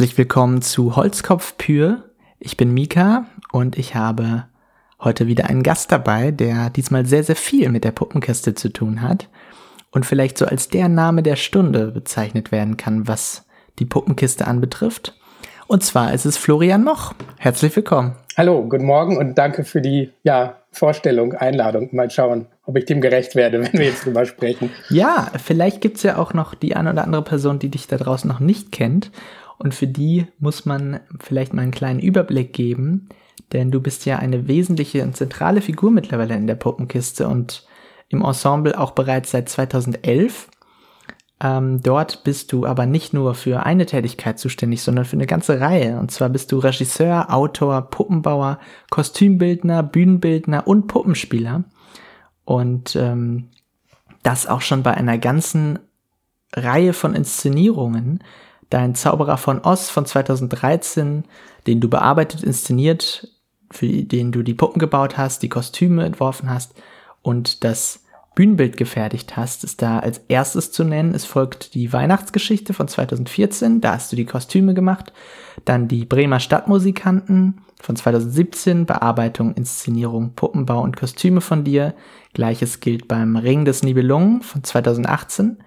Herzlich willkommen zu Holzkopf Pür. Ich bin Mika und ich habe heute wieder einen Gast dabei, der diesmal sehr, sehr viel mit der Puppenkiste zu tun hat und vielleicht so als der Name der Stunde bezeichnet werden kann, was die Puppenkiste anbetrifft. Und zwar ist es Florian Moch. Herzlich willkommen. Hallo, guten Morgen und danke für die ja, Vorstellung, Einladung. Mal schauen, ob ich dem gerecht werde, wenn wir jetzt drüber sprechen. Ja, vielleicht gibt es ja auch noch die eine oder andere Person, die dich da draußen noch nicht kennt. Und für die muss man vielleicht mal einen kleinen Überblick geben, denn du bist ja eine wesentliche und zentrale Figur mittlerweile in der Puppenkiste und im Ensemble auch bereits seit 2011. Ähm, dort bist du aber nicht nur für eine Tätigkeit zuständig, sondern für eine ganze Reihe. Und zwar bist du Regisseur, Autor, Puppenbauer, Kostümbildner, Bühnenbildner und Puppenspieler. Und ähm, das auch schon bei einer ganzen Reihe von Inszenierungen. Dein Zauberer von Oz von 2013, den du bearbeitet, inszeniert, für den du die Puppen gebaut hast, die Kostüme entworfen hast und das Bühnenbild gefertigt hast, ist da als erstes zu nennen. Es folgt die Weihnachtsgeschichte von 2014, da hast du die Kostüme gemacht. Dann die Bremer Stadtmusikanten von 2017, Bearbeitung, Inszenierung, Puppenbau und Kostüme von dir. Gleiches gilt beim Ring des Nibelungen von 2018.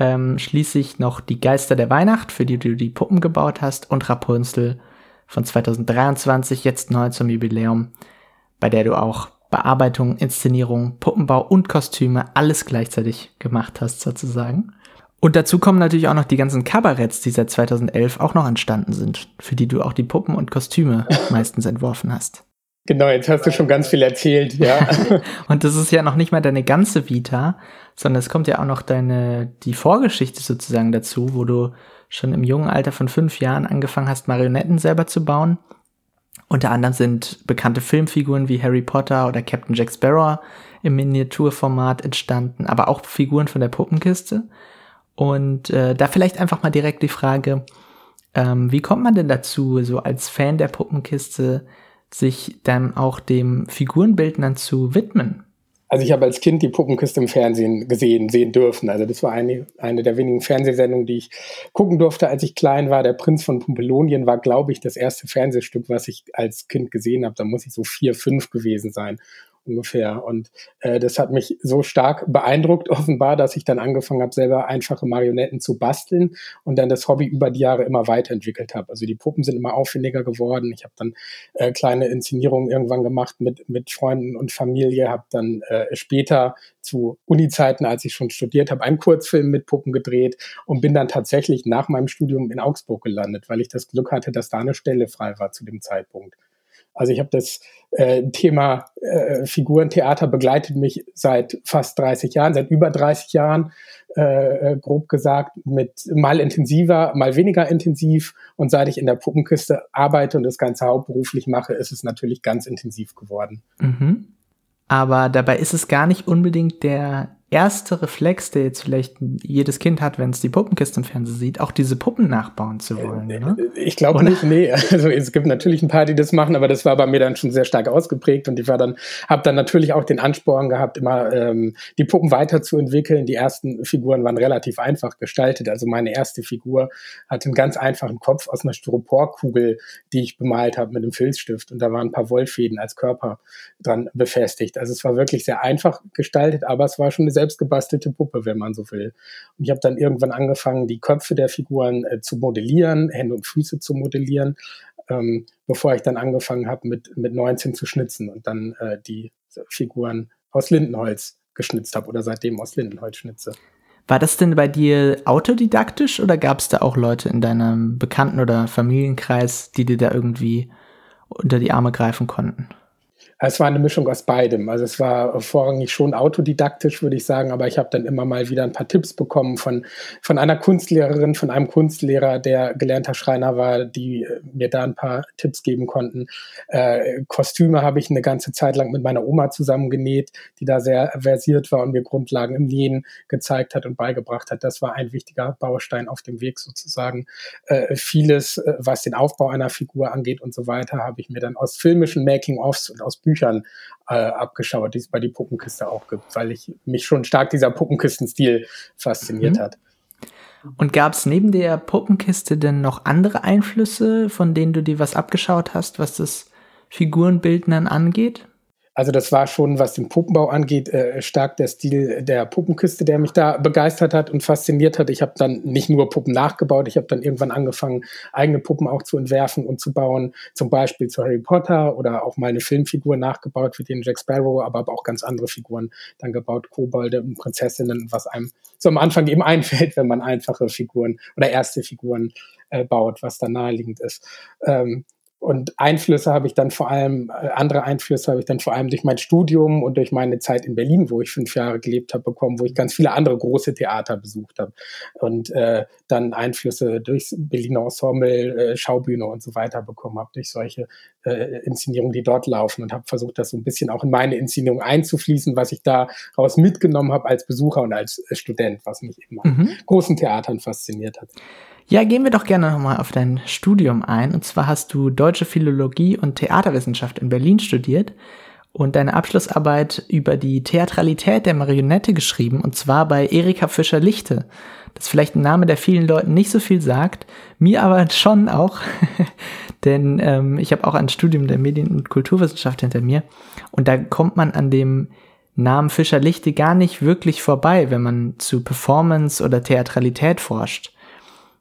Ähm, schließlich noch die Geister der Weihnacht, für die du die Puppen gebaut hast, und Rapunzel von 2023, jetzt neu zum Jubiläum, bei der du auch Bearbeitung, Inszenierung, Puppenbau und Kostüme alles gleichzeitig gemacht hast sozusagen. Und dazu kommen natürlich auch noch die ganzen Kabaretts, die seit 2011 auch noch entstanden sind, für die du auch die Puppen und Kostüme meistens entworfen hast. Genau, jetzt hast du schon ganz viel erzählt, ja. und das ist ja noch nicht mal deine ganze Vita, sondern es kommt ja auch noch deine, die Vorgeschichte sozusagen dazu, wo du schon im jungen Alter von fünf Jahren angefangen hast, Marionetten selber zu bauen unter anderem sind bekannte Filmfiguren wie Harry Potter oder Captain Jack Sparrow im Miniaturformat entstanden, aber auch Figuren von der Puppenkiste. Und äh, da vielleicht einfach mal direkt die Frage, ähm, wie kommt man denn dazu, so als Fan der Puppenkiste, sich dann auch dem Figurenbildnern zu widmen? Also ich habe als Kind die Puppenkiste im Fernsehen gesehen, sehen dürfen. Also das war eine, eine der wenigen Fernsehsendungen, die ich gucken durfte, als ich klein war. Der Prinz von Pumpelonien war, glaube ich, das erste Fernsehstück, was ich als Kind gesehen habe. Da muss ich so vier, fünf gewesen sein ungefähr. Und äh, das hat mich so stark beeindruckt, offenbar, dass ich dann angefangen habe, selber einfache Marionetten zu basteln und dann das Hobby über die Jahre immer weiterentwickelt habe. Also die Puppen sind immer aufwendiger geworden. Ich habe dann äh, kleine Inszenierungen irgendwann gemacht mit, mit Freunden und Familie, habe dann äh, später zu Uni-Zeiten, als ich schon studiert habe, einen Kurzfilm mit Puppen gedreht und bin dann tatsächlich nach meinem Studium in Augsburg gelandet, weil ich das Glück hatte, dass da eine Stelle frei war zu dem Zeitpunkt. Also ich habe das äh, Thema äh, Figurentheater begleitet mich seit fast 30 Jahren, seit über 30 Jahren, äh, äh, grob gesagt, mit mal intensiver, mal weniger intensiv. Und seit ich in der Puppenkiste arbeite und das Ganze hauptberuflich mache, ist es natürlich ganz intensiv geworden. Mhm. Aber dabei ist es gar nicht unbedingt der erste Reflex, der jetzt vielleicht jedes Kind hat, wenn es die Puppenkiste im Fernsehen sieht, auch diese Puppen nachbauen zu wollen. Ne? Ich glaube nicht, nee. Also es gibt natürlich ein paar, die das machen, aber das war bei mir dann schon sehr stark ausgeprägt und ich war dann, habe dann natürlich auch den Ansporn gehabt, immer ähm, die Puppen weiterzuentwickeln. Die ersten Figuren waren relativ einfach gestaltet. Also meine erste Figur hatte einen ganz einfachen Kopf aus einer Styroporkugel, die ich bemalt habe mit einem Filzstift und da waren ein paar Wollfäden als Körper dran befestigt. Also es war wirklich sehr einfach gestaltet, aber es war schon eine selbstgebastelte Puppe, wenn man so will. Und ich habe dann irgendwann angefangen, die Köpfe der Figuren äh, zu modellieren, Hände und Füße zu modellieren, ähm, bevor ich dann angefangen habe, mit, mit 19 zu schnitzen und dann äh, die Figuren aus Lindenholz geschnitzt habe oder seitdem aus Lindenholz schnitze. War das denn bei dir autodidaktisch oder gab es da auch Leute in deinem Bekannten- oder Familienkreis, die dir da irgendwie unter die Arme greifen konnten? Es war eine Mischung aus beidem. Also es war vorrangig schon autodidaktisch, würde ich sagen, aber ich habe dann immer mal wieder ein paar Tipps bekommen von, von einer Kunstlehrerin, von einem Kunstlehrer, der gelernter Schreiner war, die äh, mir da ein paar Tipps geben konnten. Äh, Kostüme habe ich eine ganze Zeit lang mit meiner Oma zusammen genäht, die da sehr versiert war und mir Grundlagen im Nähen gezeigt hat und beigebracht hat. Das war ein wichtiger Baustein auf dem Weg sozusagen. Äh, vieles, äh, was den Aufbau einer Figur angeht und so weiter, habe ich mir dann aus filmischen Making-ofs und aus Büchern äh, abgeschaut, die es bei die Puppenkiste auch gibt, weil ich mich schon stark dieser Puppenkistenstil fasziniert mhm. hat. Und gab es neben der Puppenkiste denn noch andere Einflüsse, von denen du dir was abgeschaut hast, was das Figurenbildnern angeht? Also das war schon, was den Puppenbau angeht, äh, stark der Stil der Puppenkiste, der mich da begeistert hat und fasziniert hat. Ich habe dann nicht nur Puppen nachgebaut, ich habe dann irgendwann angefangen, eigene Puppen auch zu entwerfen und zu bauen. Zum Beispiel zu Harry Potter oder auch mal eine Filmfigur nachgebaut wie den Jack Sparrow, aber auch ganz andere Figuren dann gebaut, Kobolde und Prinzessinnen, was einem so am Anfang eben einfällt, wenn man einfache Figuren oder erste Figuren äh, baut, was da naheliegend ist. Ähm, und Einflüsse habe ich dann vor allem, äh, andere Einflüsse habe ich dann vor allem durch mein Studium und durch meine Zeit in Berlin, wo ich fünf Jahre gelebt habe, bekommen, wo ich ganz viele andere große Theater besucht habe. Und äh, dann Einflüsse durchs Berliner Ensemble, äh, Schaubühne und so weiter bekommen habe, durch solche äh, Inszenierungen, die dort laufen und habe versucht, das so ein bisschen auch in meine Inszenierung einzufließen, was ich daraus mitgenommen habe als Besucher und als Student, was mich eben mhm. an großen Theatern fasziniert hat. Ja, gehen wir doch gerne nochmal auf dein Studium ein. Und zwar hast du Deutsche Philologie und Theaterwissenschaft in Berlin studiert und deine Abschlussarbeit über die Theatralität der Marionette geschrieben, und zwar bei Erika Fischer-Lichte. Das ist vielleicht ein Name, der vielen Leuten nicht so viel sagt, mir aber schon auch, denn ähm, ich habe auch ein Studium der Medien- und Kulturwissenschaft hinter mir und da kommt man an dem Namen Fischer-Lichte gar nicht wirklich vorbei, wenn man zu Performance oder Theatralität forscht.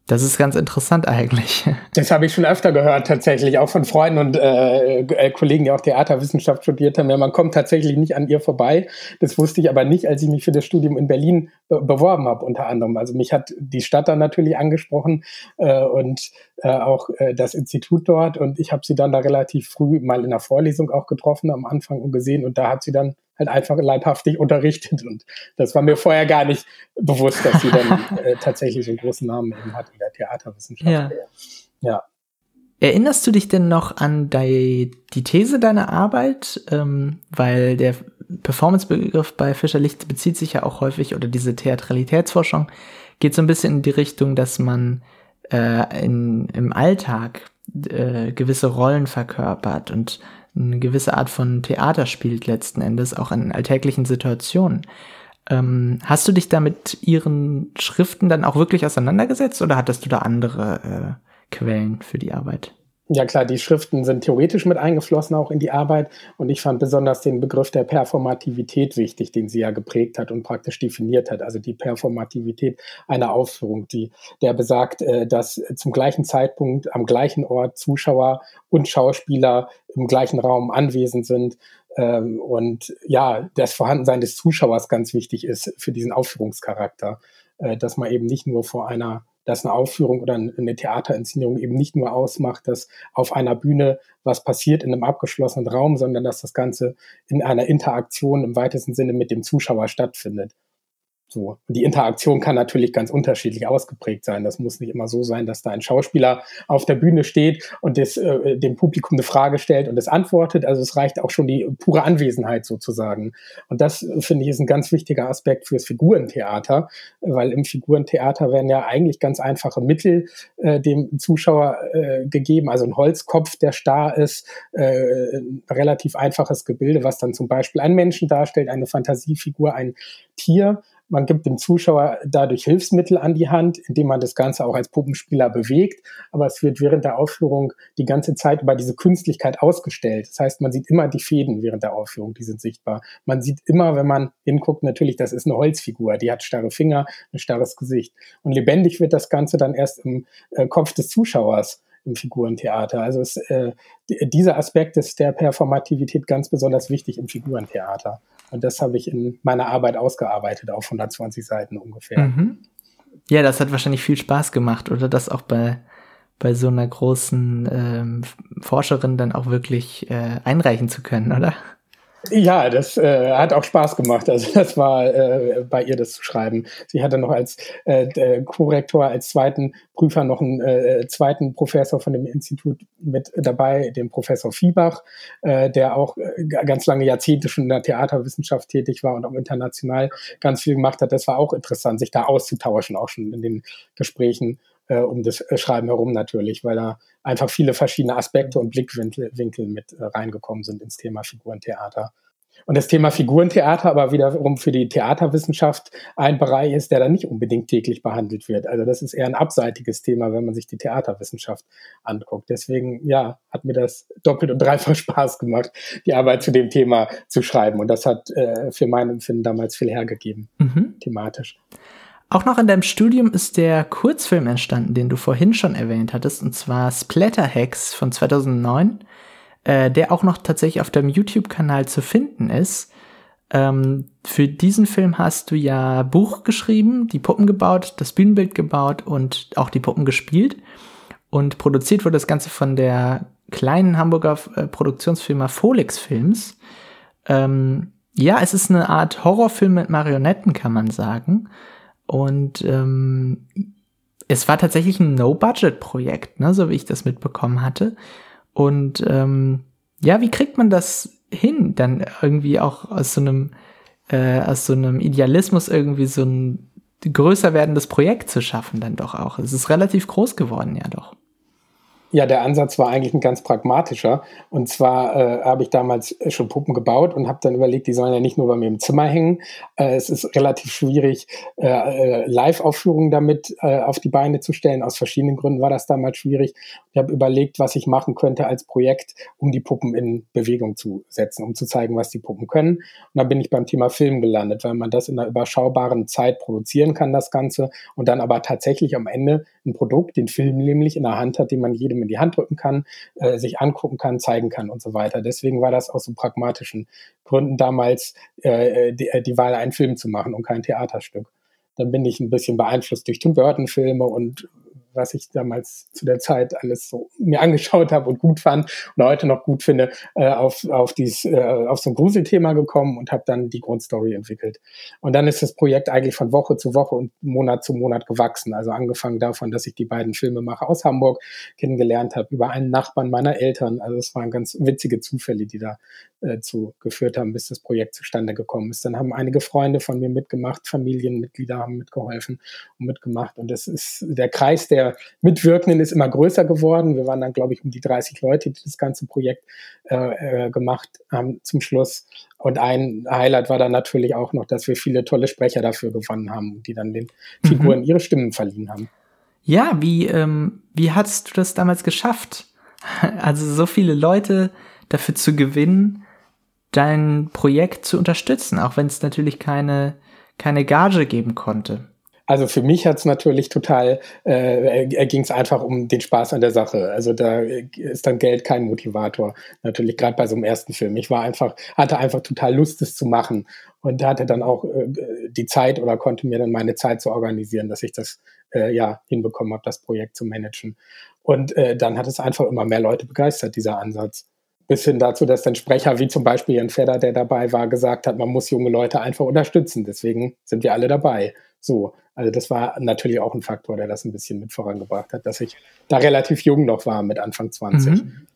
Das ist ganz interessant eigentlich. Das habe ich schon öfter gehört, tatsächlich, auch von Freunden und äh, äh, Kollegen, die auch Theaterwissenschaft studiert haben. Ja, man kommt tatsächlich nicht an ihr vorbei. Das wusste ich aber nicht, als ich mich für das Studium in Berlin be beworben habe, unter anderem. Also mich hat die Stadt dann natürlich angesprochen äh, und äh, auch äh, das Institut dort. Und ich habe sie dann da relativ früh mal in der Vorlesung auch getroffen am Anfang und gesehen. Und da hat sie dann halt einfach leibhaftig unterrichtet. Und das war mir vorher gar nicht bewusst, dass sie dann äh, tatsächlich so einen großen Namen eben hat in der Theaterwissenschaft. Ja. ja. Erinnerst du dich denn noch an die, die These deiner Arbeit? Ähm, weil der Performance-Begriff bei Fischer Licht bezieht sich ja auch häufig, oder diese Theatralitätsforschung geht so ein bisschen in die Richtung, dass man äh, in, im Alltag äh, gewisse Rollen verkörpert und eine gewisse Art von Theater spielt letzten Endes, auch in alltäglichen Situationen. Ähm, hast du dich da mit ihren Schriften dann auch wirklich auseinandergesetzt oder hattest du da andere äh, Quellen für die Arbeit? Ja klar, die Schriften sind theoretisch mit eingeflossen auch in die Arbeit und ich fand besonders den Begriff der Performativität wichtig, den sie ja geprägt hat und praktisch definiert hat. Also die Performativität einer Aufführung, die der besagt, äh, dass zum gleichen Zeitpunkt am gleichen Ort Zuschauer und Schauspieler im gleichen Raum anwesend sind ähm, und ja, das Vorhandensein des Zuschauers ganz wichtig ist für diesen Aufführungscharakter, äh, dass man eben nicht nur vor einer dass eine Aufführung oder eine Theaterinszenierung eben nicht nur ausmacht, dass auf einer Bühne was passiert in einem abgeschlossenen Raum, sondern dass das Ganze in einer Interaktion im weitesten Sinne mit dem Zuschauer stattfindet. So. Die Interaktion kann natürlich ganz unterschiedlich ausgeprägt sein. Das muss nicht immer so sein, dass da ein Schauspieler auf der Bühne steht und das, äh, dem Publikum eine Frage stellt und es antwortet. Also es reicht auch schon die pure Anwesenheit sozusagen. Und das finde ich ist ein ganz wichtiger Aspekt fürs Figurentheater, weil im Figurentheater werden ja eigentlich ganz einfache Mittel äh, dem Zuschauer äh, gegeben. Also ein Holzkopf, der starr ist, äh, relativ einfaches Gebilde, was dann zum Beispiel einen Menschen darstellt, eine Fantasiefigur, ein Tier man gibt dem Zuschauer dadurch Hilfsmittel an die Hand, indem man das Ganze auch als Puppenspieler bewegt. Aber es wird während der Aufführung die ganze Zeit über diese Künstlichkeit ausgestellt. Das heißt, man sieht immer die Fäden während der Aufführung, die sind sichtbar. Man sieht immer, wenn man hinguckt, natürlich, das ist eine Holzfigur, die hat starre Finger, ein starres Gesicht. Und lebendig wird das Ganze dann erst im äh, Kopf des Zuschauers im Figurentheater. Also es, äh, dieser Aspekt ist der Performativität ganz besonders wichtig im Figurentheater. Und das habe ich in meiner Arbeit ausgearbeitet, auf 120 Seiten ungefähr. Mhm. Ja, das hat wahrscheinlich viel Spaß gemacht, oder das auch bei, bei so einer großen ähm, Forscherin dann auch wirklich äh, einreichen zu können, oder? Ja, das äh, hat auch Spaß gemacht. Also das war äh, bei ihr das zu schreiben. Sie hatte noch als äh, Korrektor, als zweiten Prüfer noch einen äh, zweiten Professor von dem Institut mit dabei, den Professor Viebach, äh, der auch äh, ganz lange Jahrzehnte schon in der Theaterwissenschaft tätig war und auch international ganz viel gemacht hat. Das war auch interessant, sich da auszutauschen, auch schon in den Gesprächen äh, um das äh, Schreiben herum natürlich, weil da einfach viele verschiedene Aspekte und Blickwinkel mit äh, reingekommen sind ins Thema Figurentheater. Und das Thema Figurentheater aber wiederum für die Theaterwissenschaft ein Bereich ist, der da nicht unbedingt täglich behandelt wird. Also das ist eher ein abseitiges Thema, wenn man sich die Theaterwissenschaft anguckt. Deswegen, ja, hat mir das doppelt und dreifach Spaß gemacht, die Arbeit zu dem Thema zu schreiben. Und das hat äh, für mein Empfinden damals viel hergegeben, mhm. thematisch. Auch noch in deinem Studium ist der Kurzfilm entstanden, den du vorhin schon erwähnt hattest, und zwar Splatterhex von 2009 äh, der auch noch tatsächlich auf deinem YouTube-Kanal zu finden ist. Ähm, für diesen Film hast du ja Buch geschrieben, die Puppen gebaut, das Bühnenbild gebaut und auch die Puppen gespielt. Und produziert wurde das Ganze von der kleinen Hamburger äh, Produktionsfirma Folix Films. Ähm, ja, es ist eine Art Horrorfilm mit Marionetten, kann man sagen. Und ähm, es war tatsächlich ein No-Budget-Projekt, ne, so wie ich das mitbekommen hatte. Und ähm, ja, wie kriegt man das hin, dann irgendwie auch aus so einem, äh, aus so einem Idealismus irgendwie so ein größer werdendes Projekt zu schaffen, dann doch auch. Es ist relativ groß geworden, ja doch. Ja, der Ansatz war eigentlich ein ganz pragmatischer. Und zwar äh, habe ich damals schon Puppen gebaut und habe dann überlegt, die sollen ja nicht nur bei mir im Zimmer hängen. Äh, es ist relativ schwierig, äh, äh, Live-Aufführungen damit äh, auf die Beine zu stellen. Aus verschiedenen Gründen war das damals schwierig. Ich habe überlegt, was ich machen könnte als Projekt, um die Puppen in Bewegung zu setzen, um zu zeigen, was die Puppen können. Und dann bin ich beim Thema Film gelandet, weil man das in einer überschaubaren Zeit produzieren kann, das Ganze, und dann aber tatsächlich am Ende ein Produkt, den Film nämlich in der Hand hat, den man jedem jedem in die Hand drücken kann, äh, sich angucken kann, zeigen kann und so weiter. Deswegen war das aus so pragmatischen Gründen damals äh, die, äh, die Wahl, einen Film zu machen und kein Theaterstück. Dann bin ich ein bisschen beeinflusst durch Tim Burton-Filme und was ich damals zu der Zeit alles so mir angeschaut habe und gut fand und heute noch gut finde, äh, auf, auf, dies, äh, auf so ein Gruselthema gekommen und habe dann die Grundstory entwickelt. Und dann ist das Projekt eigentlich von Woche zu Woche und Monat zu Monat gewachsen. Also angefangen davon, dass ich die beiden Filmemacher aus Hamburg kennengelernt habe, über einen Nachbarn meiner Eltern. Also es waren ganz witzige Zufälle, die da äh, zu geführt haben, bis das Projekt zustande gekommen ist. Dann haben einige Freunde von mir mitgemacht, Familienmitglieder haben mitgeholfen und mitgemacht. Und das ist der Kreis der Mitwirkenden ist immer größer geworden. Wir waren dann, glaube ich, um die 30 Leute, die das ganze Projekt äh, äh, gemacht haben zum Schluss. Und ein Highlight war dann natürlich auch noch, dass wir viele tolle Sprecher dafür gewonnen haben, die dann den Figuren mhm. ihre Stimmen verliehen haben. Ja, wie, ähm, wie hast du das damals geschafft? Also so viele Leute dafür zu gewinnen, dein Projekt zu unterstützen, auch wenn es natürlich keine, keine Gage geben konnte. Also für mich hat es natürlich total, äh, ging es einfach um den Spaß an der Sache. Also da ist dann Geld kein Motivator. Natürlich gerade bei so einem ersten Film. Ich war einfach, hatte einfach total Lust, es zu machen und hatte dann auch äh, die Zeit oder konnte mir dann meine Zeit so organisieren, dass ich das äh, ja hinbekommen habe, das Projekt zu managen. Und äh, dann hat es einfach immer mehr Leute begeistert, dieser Ansatz bis hin dazu, dass dann Sprecher wie zum Beispiel Jan Fedder, der dabei war, gesagt hat, man muss junge Leute einfach unterstützen. Deswegen sind wir alle dabei. So, also das war natürlich auch ein Faktor, der das ein bisschen mit vorangebracht hat, dass ich da relativ jung noch war mit Anfang 20. Mhm.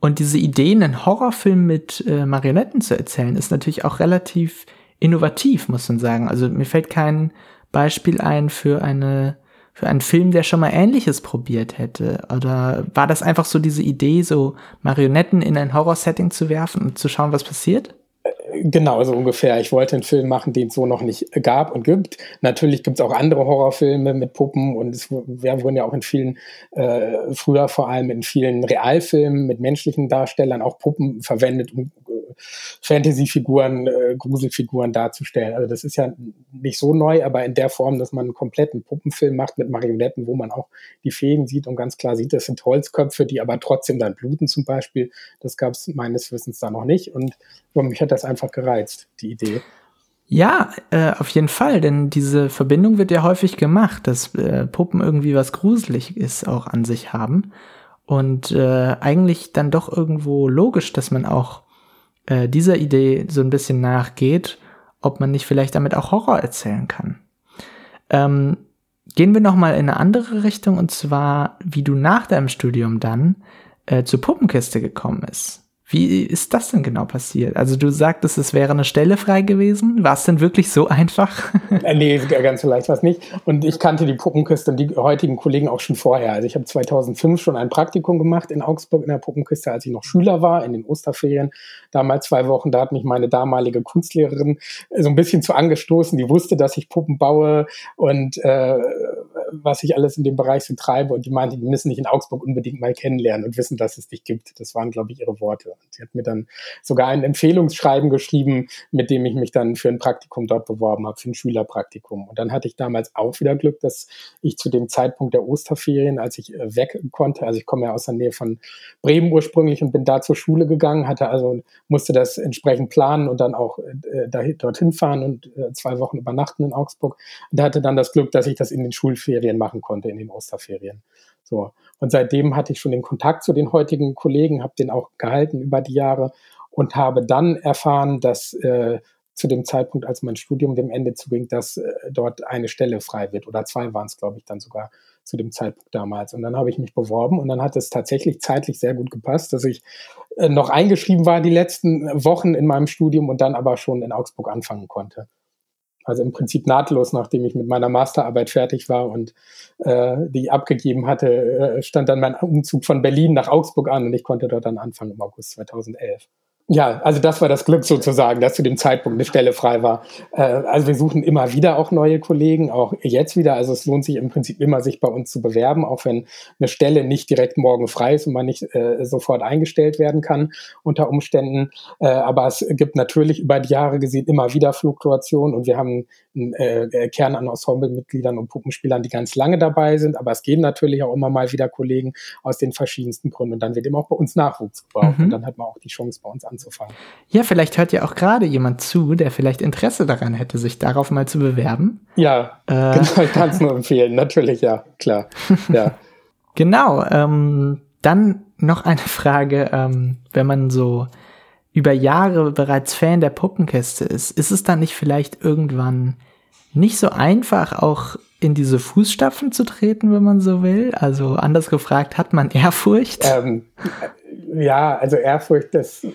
Und diese Idee, einen Horrorfilm mit äh, Marionetten zu erzählen, ist natürlich auch relativ innovativ, muss man sagen. Also mir fällt kein Beispiel ein für eine für einen Film, der schon mal Ähnliches probiert hätte? Oder war das einfach so diese Idee, so Marionetten in ein Horror-Setting zu werfen und zu schauen, was passiert? Genau, so ungefähr. Ich wollte einen Film machen, den es so noch nicht gab und gibt. Natürlich gibt es auch andere Horrorfilme mit Puppen und es wir wurden ja auch in vielen, äh, früher vor allem in vielen Realfilmen mit menschlichen Darstellern auch Puppen verwendet, um Fantasy-Figuren, äh, Gruselfiguren darzustellen. Also das ist ja nicht so neu, aber in der Form, dass man einen kompletten Puppenfilm macht mit Marionetten, wo man auch die Fäden sieht und ganz klar sieht, das sind Holzköpfe, die aber trotzdem dann bluten zum Beispiel. Das gab es meines Wissens da noch nicht und mich hat das einfach gereizt, die Idee. Ja, äh, auf jeden Fall, denn diese Verbindung wird ja häufig gemacht, dass äh, Puppen irgendwie was gruselig ist auch an sich haben. Und äh, eigentlich dann doch irgendwo logisch, dass man auch äh, dieser Idee so ein bisschen nachgeht, ob man nicht vielleicht damit auch Horror erzählen kann. Ähm, gehen wir noch mal in eine andere Richtung und zwar, wie du nach deinem Studium dann äh, zur Puppenkiste gekommen ist. Wie ist das denn genau passiert? Also du sagtest, es wäre eine Stelle frei gewesen. War es denn wirklich so einfach? Äh, nee, ganz so leicht war es nicht. Und ich kannte die Puppenküste und die heutigen Kollegen auch schon vorher. Also ich habe 2005 schon ein Praktikum gemacht in Augsburg in der Puppenküste, als ich noch Schüler war, in den Osterferien. Damals zwei Wochen, da hat mich meine damalige Kunstlehrerin so ein bisschen zu angestoßen. Die wusste, dass ich Puppen baue und äh, was ich alles in dem Bereich so treibe. Und die meinte, die müssen nicht in Augsburg unbedingt mal kennenlernen und wissen, dass es dich gibt. Das waren, glaube ich, ihre Worte. Und sie hat mir dann sogar ein Empfehlungsschreiben geschrieben, mit dem ich mich dann für ein Praktikum dort beworben habe, für ein Schülerpraktikum. Und dann hatte ich damals auch wieder Glück, dass ich zu dem Zeitpunkt der Osterferien, als ich äh, weg konnte, also ich komme ja aus der Nähe von Bremen ursprünglich und bin da zur Schule gegangen, hatte also, musste das entsprechend planen und dann auch äh, dorthin fahren und äh, zwei Wochen übernachten in Augsburg. Und hatte dann das Glück, dass ich das in den Schulferien machen konnte, in den Osterferien. So. Und seitdem hatte ich schon den Kontakt zu den heutigen Kollegen, habe den auch gehalten über die Jahre und habe dann erfahren, dass äh, zu dem Zeitpunkt, als mein Studium dem Ende zuging, dass äh, dort eine Stelle frei wird oder zwei waren es, glaube ich, dann sogar zu dem Zeitpunkt damals. Und dann habe ich mich beworben und dann hat es tatsächlich zeitlich sehr gut gepasst, dass ich äh, noch eingeschrieben war die letzten Wochen in meinem Studium und dann aber schon in Augsburg anfangen konnte. Also im Prinzip nahtlos, nachdem ich mit meiner Masterarbeit fertig war und äh, die abgegeben hatte, äh, stand dann mein Umzug von Berlin nach Augsburg an und ich konnte dort dann anfangen im August 2011. Ja, also das war das Glück sozusagen, dass zu dem Zeitpunkt eine Stelle frei war. Äh, also wir suchen immer wieder auch neue Kollegen, auch jetzt wieder. Also es lohnt sich im Prinzip immer, sich bei uns zu bewerben, auch wenn eine Stelle nicht direkt morgen frei ist und man nicht äh, sofort eingestellt werden kann unter Umständen. Äh, aber es gibt natürlich über die Jahre gesehen immer wieder Fluktuationen und wir haben einen äh, Kern an Ensemblemitgliedern und Puppenspielern, die ganz lange dabei sind. Aber es gehen natürlich auch immer mal wieder Kollegen aus den verschiedensten Gründen und dann wird immer auch bei uns Nachwuchs gebraucht mhm. und dann hat man auch die Chance bei uns anzufangen anzufangen. Ja, vielleicht hört ja auch gerade jemand zu, der vielleicht Interesse daran hätte, sich darauf mal zu bewerben. Ja, äh, genau, ich kann es nur empfehlen, natürlich, ja, klar. Ja. genau, ähm, dann noch eine Frage, ähm, wenn man so über Jahre bereits Fan der Puppenkiste ist, ist es dann nicht vielleicht irgendwann nicht so einfach, auch in diese Fußstapfen zu treten, wenn man so will? Also anders gefragt, hat man Ehrfurcht? Ähm, ja, also Ehrfurcht, das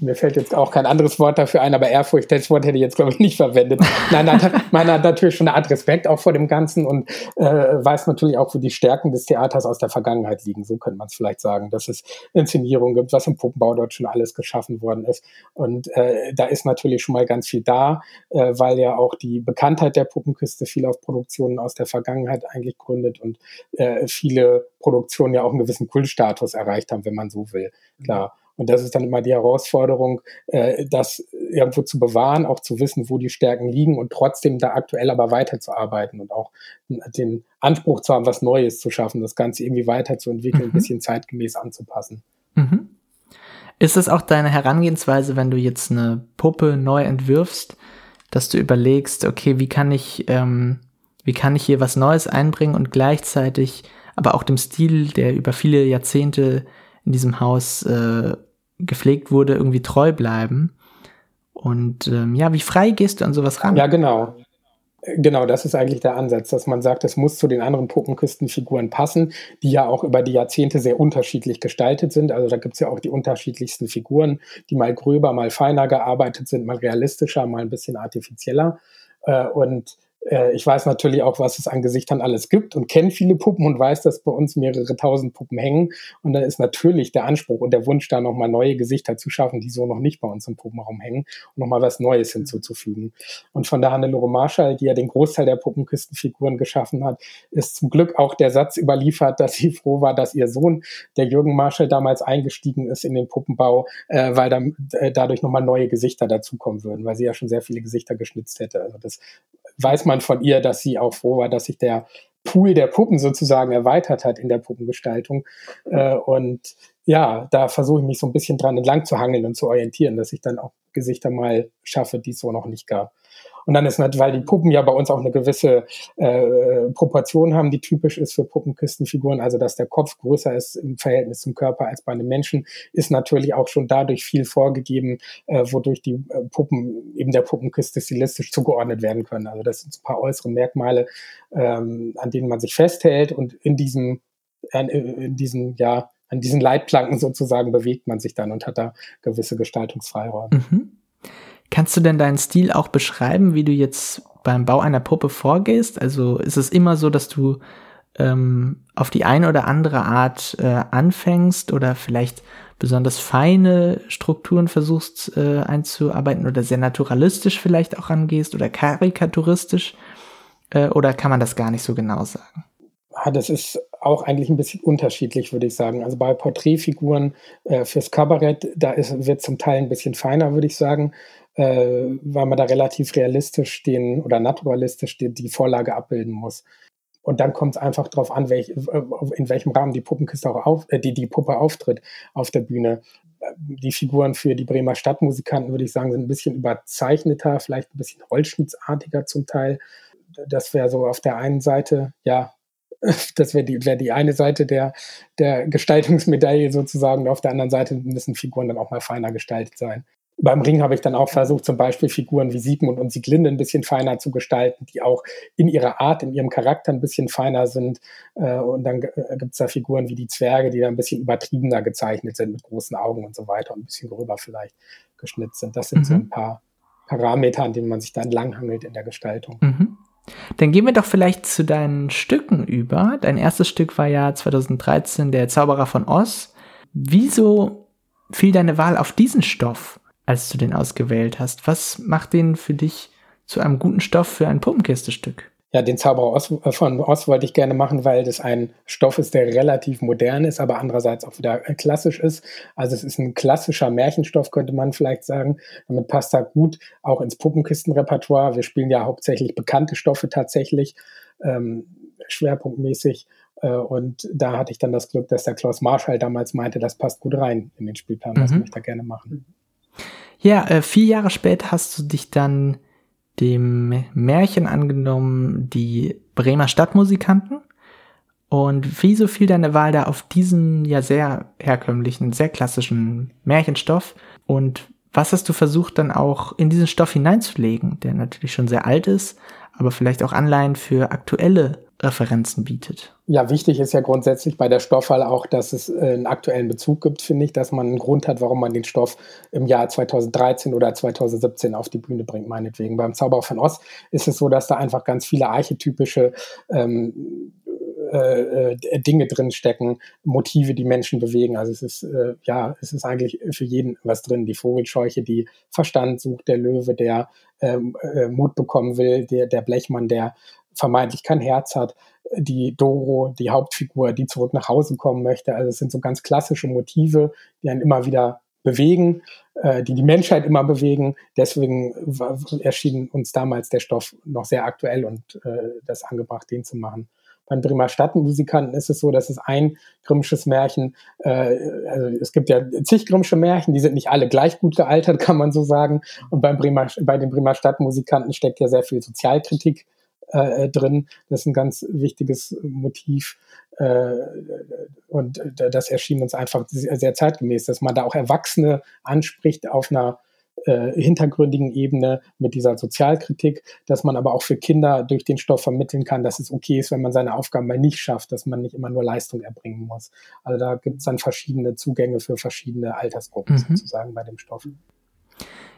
mir fällt jetzt auch kein anderes Wort dafür ein, aber Ehrfurcht, das Wort hätte ich jetzt, glaube ich, nicht verwendet. Nein, man hat, natürlich schon eine Art Respekt auch vor dem Ganzen und äh, weiß natürlich auch, wo die Stärken des Theaters aus der Vergangenheit liegen. So könnte man es vielleicht sagen, dass es Inszenierungen gibt, was im Puppenbau dort schon alles geschaffen worden ist. Und äh, da ist natürlich schon mal ganz viel da, äh, weil ja auch die Bekanntheit der Puppenküste viel auf Produktionen aus der Vergangenheit eigentlich gründet und äh, viele Produktionen ja auch einen gewissen Kultstatus erreicht haben, wenn man so will. Klar. Und das ist dann immer die Herausforderung, äh, das irgendwo zu bewahren, auch zu wissen, wo die Stärken liegen und trotzdem da aktuell aber weiterzuarbeiten und auch den Anspruch zu haben, was Neues zu schaffen, das Ganze irgendwie weiterzuentwickeln, mhm. ein bisschen zeitgemäß anzupassen. Mhm. Ist es auch deine Herangehensweise, wenn du jetzt eine Puppe neu entwirfst, dass du überlegst, okay, wie kann ich, ähm, wie kann ich hier was Neues einbringen und gleichzeitig aber auch dem Stil, der über viele Jahrzehnte in diesem Haus äh, gepflegt wurde, irgendwie treu bleiben. Und ähm, ja, wie frei gehst du an sowas ran? Ja, genau. Genau, das ist eigentlich der Ansatz, dass man sagt, es muss zu den anderen Puppenküstenfiguren passen, die ja auch über die Jahrzehnte sehr unterschiedlich gestaltet sind. Also da gibt es ja auch die unterschiedlichsten Figuren, die mal gröber, mal feiner gearbeitet sind, mal realistischer, mal ein bisschen artifizieller. Äh, und äh, ich weiß natürlich auch, was es an Gesichtern alles gibt und kenne viele Puppen und weiß, dass bei uns mehrere tausend Puppen hängen. Und dann ist natürlich der Anspruch und der Wunsch, da nochmal neue Gesichter zu schaffen, die so noch nicht bei uns im Puppenraum hängen und nochmal was Neues hinzuzufügen. Und von der Hannelore Marschall, die ja den Großteil der Puppenküstenfiguren geschaffen hat, ist zum Glück auch der Satz überliefert, dass sie froh war, dass ihr Sohn, der Jürgen Marschall, damals eingestiegen ist in den Puppenbau, äh, weil dann äh, dadurch nochmal neue Gesichter dazukommen würden, weil sie ja schon sehr viele Gesichter geschnitzt hätte. Also das weiß man von ihr, dass sie auch froh war, dass sich der Pool der Puppen sozusagen erweitert hat in der Puppengestaltung. Äh, und ja, da versuche ich mich so ein bisschen dran entlang zu hangeln und zu orientieren, dass ich dann auch Gesichter mal schaffe, die es so noch nicht gab. Und dann ist nicht, weil die Puppen ja bei uns auch eine gewisse äh, Proportion haben, die typisch ist für Puppenkistenfiguren, also dass der Kopf größer ist im Verhältnis zum Körper als bei einem Menschen, ist natürlich auch schon dadurch viel vorgegeben, äh, wodurch die äh, Puppen eben der Puppenkiste stilistisch zugeordnet werden können. Also das sind ein paar äußere Merkmale, ähm, an denen man sich festhält und in diesem, äh, in diesem, ja, an diesen Leitplanken sozusagen bewegt man sich dann und hat da gewisse Gestaltungsfreiräume. Mhm. Kannst du denn deinen Stil auch beschreiben, wie du jetzt beim Bau einer Puppe vorgehst? Also ist es immer so, dass du ähm, auf die eine oder andere Art äh, anfängst oder vielleicht besonders feine Strukturen versuchst äh, einzuarbeiten oder sehr naturalistisch vielleicht auch angehst oder karikaturistisch? Äh, oder kann man das gar nicht so genau sagen? Ja, das ist auch eigentlich ein bisschen unterschiedlich, würde ich sagen. Also bei Porträtfiguren äh, fürs Kabarett, da ist, wird zum Teil ein bisschen feiner, würde ich sagen, äh, weil man da relativ realistisch den oder naturalistisch die, die Vorlage abbilden muss. Und dann kommt es einfach darauf an, welch, äh, in welchem Rahmen die Puppenkiste auch auf, äh, die, die Puppe auftritt auf der Bühne. Die Figuren für die Bremer Stadtmusikanten, würde ich sagen, sind ein bisschen überzeichneter, vielleicht ein bisschen holzschnittsartiger zum Teil. Das wäre so auf der einen Seite, ja, das wäre die, wär die eine Seite der, der Gestaltungsmedaille sozusagen. Auf der anderen Seite müssen Figuren dann auch mal feiner gestaltet sein. Beim Ring habe ich dann auch versucht, zum Beispiel Figuren wie Siegmund und Sieglinde ein bisschen feiner zu gestalten, die auch in ihrer Art, in ihrem Charakter ein bisschen feiner sind. Äh, und dann äh, gibt es da Figuren wie die Zwerge, die da ein bisschen übertriebener gezeichnet sind, mit großen Augen und so weiter und ein bisschen gröber vielleicht geschnitzt sind. Das sind mhm. so ein paar Parameter, an denen man sich dann langhangelt in der Gestaltung. Mhm. Dann gehen wir doch vielleicht zu deinen Stücken über. Dein erstes Stück war ja 2013 Der Zauberer von Oz. Wieso fiel deine Wahl auf diesen Stoff, als du den ausgewählt hast? Was macht den für dich zu einem guten Stoff für ein Puppenkistestück? Ja, den Zauberer äh, von Oz wollte ich gerne machen, weil das ein Stoff ist, der relativ modern ist, aber andererseits auch wieder äh, klassisch ist. Also es ist ein klassischer Märchenstoff, könnte man vielleicht sagen. Damit passt er gut auch ins Puppenkistenrepertoire. Wir spielen ja hauptsächlich bekannte Stoffe tatsächlich, ähm, schwerpunktmäßig. Äh, und da hatte ich dann das Glück, dass der Klaus Marschall damals meinte, das passt gut rein in den Spielplan, das mhm. möchte ich da gerne machen. Ja, äh, vier Jahre später hast du dich dann dem Märchen angenommen, die Bremer Stadtmusikanten. Und wieso fiel deine Wahl da auf diesen ja sehr herkömmlichen, sehr klassischen Märchenstoff? Und was hast du versucht dann auch in diesen Stoff hineinzulegen, der natürlich schon sehr alt ist, aber vielleicht auch Anleihen für aktuelle Referenzen bietet. Ja, wichtig ist ja grundsätzlich bei der Stoffwahl auch, dass es äh, einen aktuellen Bezug gibt, finde ich, dass man einen Grund hat, warum man den Stoff im Jahr 2013 oder 2017 auf die Bühne bringt, meinetwegen. Beim Zauberer von Oz ist es so, dass da einfach ganz viele archetypische ähm, äh, äh, Dinge drinstecken, Motive, die Menschen bewegen. Also es ist, äh, ja, es ist eigentlich für jeden was drin. Die Vogelscheuche, die Verstand sucht, der Löwe, der ähm, äh, Mut bekommen will, der, der Blechmann, der vermeintlich kein Herz hat, die Doro, die Hauptfigur, die zurück nach Hause kommen möchte. Also es sind so ganz klassische Motive, die einen immer wieder bewegen, äh, die die Menschheit immer bewegen. Deswegen war, erschien uns damals der Stoff noch sehr aktuell und äh, das angebracht, den zu machen. Beim Bremer Stadtmusikanten ist es so, dass es ein Grimmsches Märchen, äh, also es gibt ja zig Grimmsche Märchen, die sind nicht alle gleich gut gealtert, kann man so sagen. Und beim Bremer, bei den Bremer Stadtmusikanten steckt ja sehr viel Sozialkritik äh, drin. Das ist ein ganz wichtiges Motiv. Äh, und das erschien uns einfach sehr, sehr zeitgemäß, dass man da auch Erwachsene anspricht auf einer äh, hintergründigen Ebene mit dieser Sozialkritik, dass man aber auch für Kinder durch den Stoff vermitteln kann, dass es okay ist, wenn man seine Aufgaben mal nicht schafft, dass man nicht immer nur Leistung erbringen muss. Also da gibt es dann verschiedene Zugänge für verschiedene Altersgruppen mhm. sozusagen bei dem Stoff.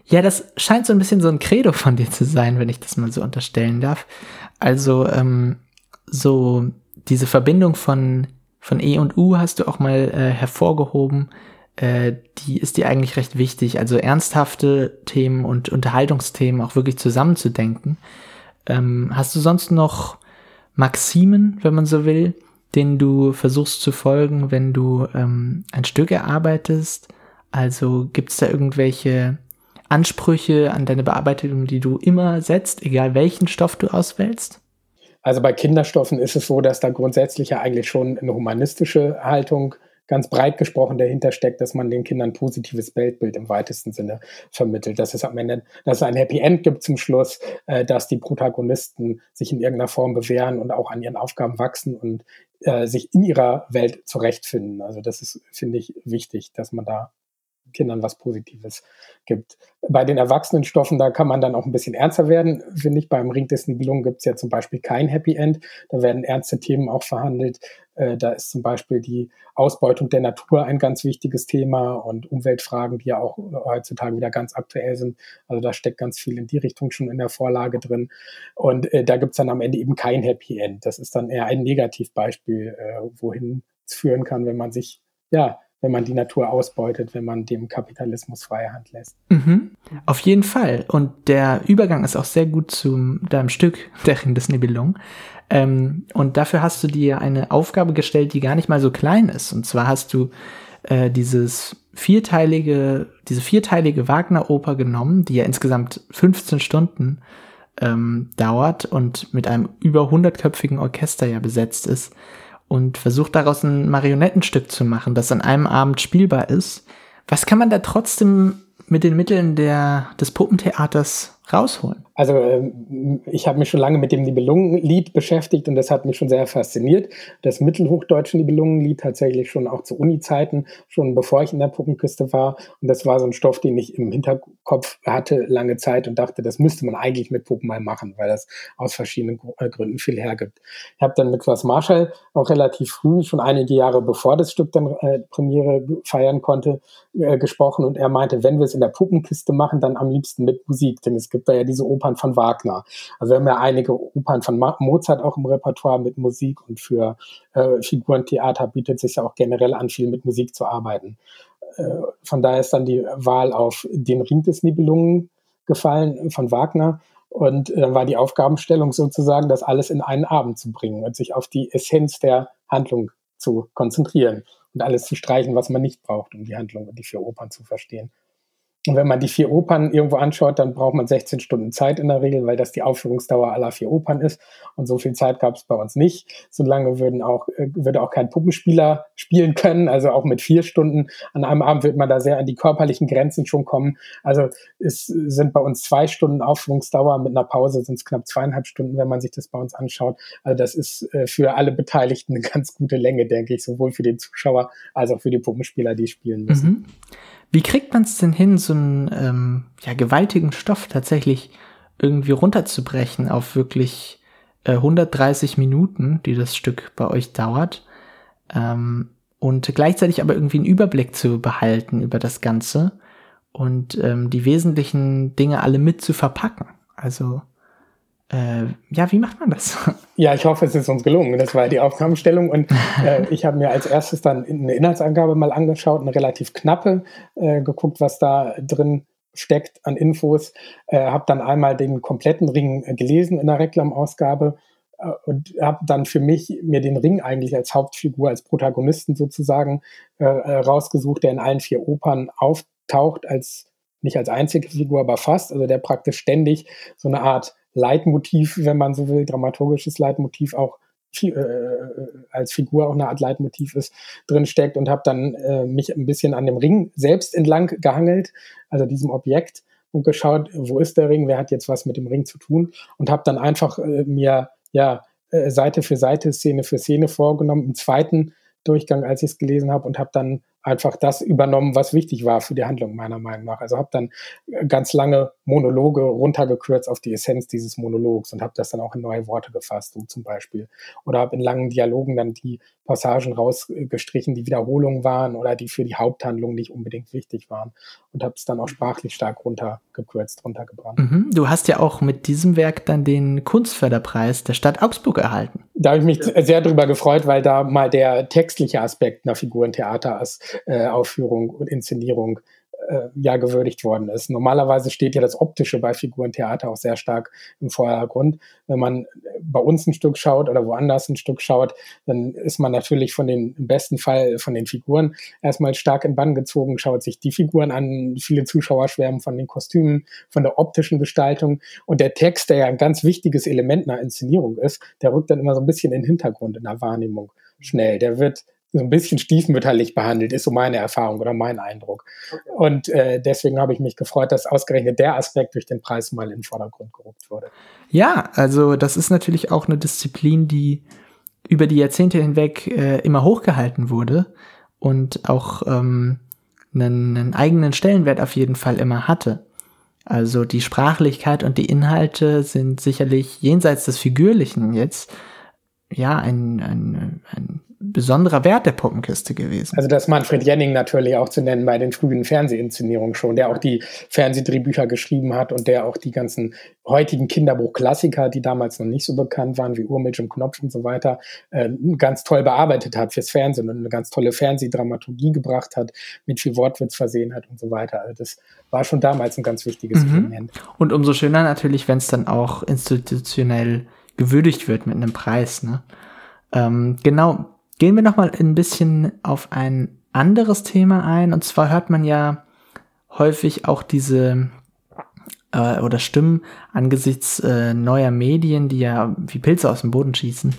Ja, das scheint so ein bisschen so ein Credo von dir zu sein, wenn ich das mal so unterstellen darf. Also ähm, so diese Verbindung von, von E und U hast du auch mal äh, hervorgehoben. Äh, die ist dir eigentlich recht wichtig. Also ernsthafte Themen und Unterhaltungsthemen auch wirklich zusammenzudenken. Ähm, hast du sonst noch Maximen, wenn man so will, denen du versuchst zu folgen, wenn du ähm, ein Stück erarbeitest? Also gibt es da irgendwelche Ansprüche an deine Bearbeitung, die du immer setzt, egal welchen Stoff du auswählst? Also bei Kinderstoffen ist es so, dass da grundsätzlich ja eigentlich schon eine humanistische Haltung ganz breit gesprochen dahinter steckt, dass man den Kindern positives Weltbild im weitesten Sinne vermittelt. Dass es am Ende, dass es ein Happy End gibt zum Schluss, äh, dass die Protagonisten sich in irgendeiner Form bewähren und auch an ihren Aufgaben wachsen und äh, sich in ihrer Welt zurechtfinden. Also das ist, finde ich, wichtig, dass man da Kindern was Positives gibt. Bei den erwachsenen Stoffen, da kann man dann auch ein bisschen ernster werden, finde ich. Beim Ring des Nibelungen gibt es ja zum Beispiel kein Happy End. Da werden ernste Themen auch verhandelt. Äh, da ist zum Beispiel die Ausbeutung der Natur ein ganz wichtiges Thema und Umweltfragen, die ja auch heutzutage wieder ganz aktuell sind. Also da steckt ganz viel in die Richtung schon in der Vorlage drin. Und äh, da gibt's dann am Ende eben kein Happy End. Das ist dann eher ein Negativbeispiel, äh, wohin es führen kann, wenn man sich ja wenn man die Natur ausbeutet, wenn man dem Kapitalismus freie Hand lässt. Mhm. Auf jeden Fall. Und der Übergang ist auch sehr gut zu deinem Stück, der Ring des Nibelungen. Ähm, und dafür hast du dir eine Aufgabe gestellt, die gar nicht mal so klein ist. Und zwar hast du äh, dieses vierteilige, diese vierteilige Wagner-Oper genommen, die ja insgesamt 15 Stunden ähm, dauert und mit einem über hundertköpfigen Orchester ja besetzt ist und versucht daraus ein Marionettenstück zu machen, das an einem Abend spielbar ist. Was kann man da trotzdem mit den Mitteln der, des Puppentheaters rausholen? Also ähm, ich habe mich schon lange mit dem Nibelungenlied beschäftigt und das hat mich schon sehr fasziniert. Das mittelhochdeutsche Nibelungenlied tatsächlich schon auch zu Uni-Zeiten, schon bevor ich in der Puppenküste war. Und das war so ein Stoff, den ich im Hinterkopf hatte lange Zeit und dachte, das müsste man eigentlich mit Puppen mal machen, weil das aus verschiedenen äh, Gründen viel hergibt. Ich habe dann mit Klaus Marshall auch relativ früh, schon einige Jahre bevor das Stück dann äh, Premiere feiern konnte, äh, gesprochen und er meinte, wenn wir es in der Puppenkiste machen, dann am liebsten mit Musik, denn es gibt da ja diese Opern von Wagner. Also wir haben ja einige Opern von Mozart auch im Repertoire mit Musik und für äh, Figurentheater bietet sich ja auch generell an, viel mit Musik zu arbeiten. Äh, von daher ist dann die Wahl auf den Ring des Nibelungen gefallen von Wagner. Und dann äh, war die Aufgabenstellung sozusagen, das alles in einen Abend zu bringen und sich auf die Essenz der Handlung zu konzentrieren und alles zu streichen, was man nicht braucht, um die Handlung und die vier Opern zu verstehen. Und wenn man die vier Opern irgendwo anschaut, dann braucht man 16 Stunden Zeit in der Regel, weil das die Aufführungsdauer aller vier Opern ist. Und so viel Zeit gab es bei uns nicht. Solange würden auch, äh, würde auch kein Puppenspieler spielen können. Also auch mit vier Stunden an einem Abend wird man da sehr an die körperlichen Grenzen schon kommen. Also es sind bei uns zwei Stunden Aufführungsdauer. Mit einer Pause sind es knapp zweieinhalb Stunden, wenn man sich das bei uns anschaut. Also das ist äh, für alle Beteiligten eine ganz gute Länge, denke ich, sowohl für den Zuschauer als auch für die Puppenspieler, die spielen müssen. Mhm. Wie kriegt man es denn hin, so einen ähm, ja, gewaltigen Stoff tatsächlich irgendwie runterzubrechen auf wirklich äh, 130 Minuten, die das Stück bei euch dauert, ähm, und gleichzeitig aber irgendwie einen Überblick zu behalten über das Ganze und ähm, die wesentlichen Dinge alle mit zu verpacken? Also äh, ja, wie macht man das? Ja, ich hoffe, es ist uns gelungen. Das war die Aufgabenstellung. Und äh, ich habe mir als erstes dann eine Inhaltsangabe mal angeschaut, eine relativ knappe, äh, geguckt, was da drin steckt an Infos. Äh, habe dann einmal den kompletten Ring gelesen in der Reklamausgabe äh, und habe dann für mich mir den Ring eigentlich als Hauptfigur, als Protagonisten sozusagen äh, äh rausgesucht, der in allen vier Opern auftaucht, als nicht als einzige Figur, aber fast, also der praktisch ständig so eine Art Leitmotiv, wenn man so will, dramaturgisches Leitmotiv auch äh, als Figur auch eine Art Leitmotiv ist, drin steckt und habe dann äh, mich ein bisschen an dem Ring selbst entlang gehangelt, also diesem Objekt und geschaut, wo ist der Ring, wer hat jetzt was mit dem Ring zu tun und habe dann einfach äh, mir ja äh, Seite für Seite, Szene für Szene vorgenommen. Im zweiten Durchgang, als ich es gelesen habe und habe dann einfach das übernommen, was wichtig war für die Handlung meiner Meinung nach. Also habe dann äh, ganz lange Monologe runtergekürzt auf die Essenz dieses Monologs und habe das dann auch in neue Worte gefasst, so zum Beispiel. Oder habe in langen Dialogen dann die Passagen rausgestrichen, die Wiederholungen waren oder die für die Haupthandlung nicht unbedingt wichtig waren und habe es dann auch sprachlich stark runtergekürzt, runtergebrannt. Mhm. Du hast ja auch mit diesem Werk dann den Kunstförderpreis der Stadt Augsburg erhalten. Da habe ich mich sehr drüber gefreut, weil da mal der textliche Aspekt einer Figurentheater als äh, Aufführung und Inszenierung äh, ja gewürdigt worden ist. Normalerweise steht ja das Optische bei Figurentheater auch sehr stark im Vordergrund. Wenn man bei uns ein Stück schaut oder woanders ein Stück schaut, dann ist man natürlich von den, im besten Fall von den Figuren erstmal stark in Bann gezogen, schaut sich die Figuren an, viele Zuschauer schwärmen von den Kostümen, von der optischen Gestaltung und der Text, der ja ein ganz wichtiges Element einer Inszenierung ist, der rückt dann immer so ein bisschen in den Hintergrund in der Wahrnehmung schnell. Der wird so ein bisschen stiefmütterlich behandelt, ist so meine Erfahrung oder mein Eindruck. Okay. Und äh, deswegen habe ich mich gefreut, dass ausgerechnet der Aspekt durch den Preis mal in den Vordergrund gerückt wurde. Ja, also das ist natürlich auch eine Disziplin, die über die Jahrzehnte hinweg äh, immer hochgehalten wurde und auch ähm, einen, einen eigenen Stellenwert auf jeden Fall immer hatte. Also die Sprachlichkeit und die Inhalte sind sicherlich jenseits des Figürlichen jetzt ja ein, ein, ein besonderer Wert der Puppenkiste gewesen. Also das Manfred Jenning natürlich auch zu nennen bei den frühen Fernsehinszenierungen schon, der auch die Fernsehdrehbücher geschrieben hat und der auch die ganzen heutigen Kinderbuchklassiker, die damals noch nicht so bekannt waren, wie Urmilch und Knopf und so weiter, äh, ganz toll bearbeitet hat fürs Fernsehen und eine ganz tolle Fernsehdramaturgie gebracht hat, mit viel Wortwitz versehen hat und so weiter. Also das war schon damals ein ganz wichtiges mhm. Element. Und umso schöner natürlich, wenn es dann auch institutionell gewürdigt wird mit einem Preis. Ne? Ähm, genau, Gehen wir nochmal ein bisschen auf ein anderes Thema ein. Und zwar hört man ja häufig auch diese äh, oder Stimmen angesichts äh, neuer Medien, die ja wie Pilze aus dem Boden schießen,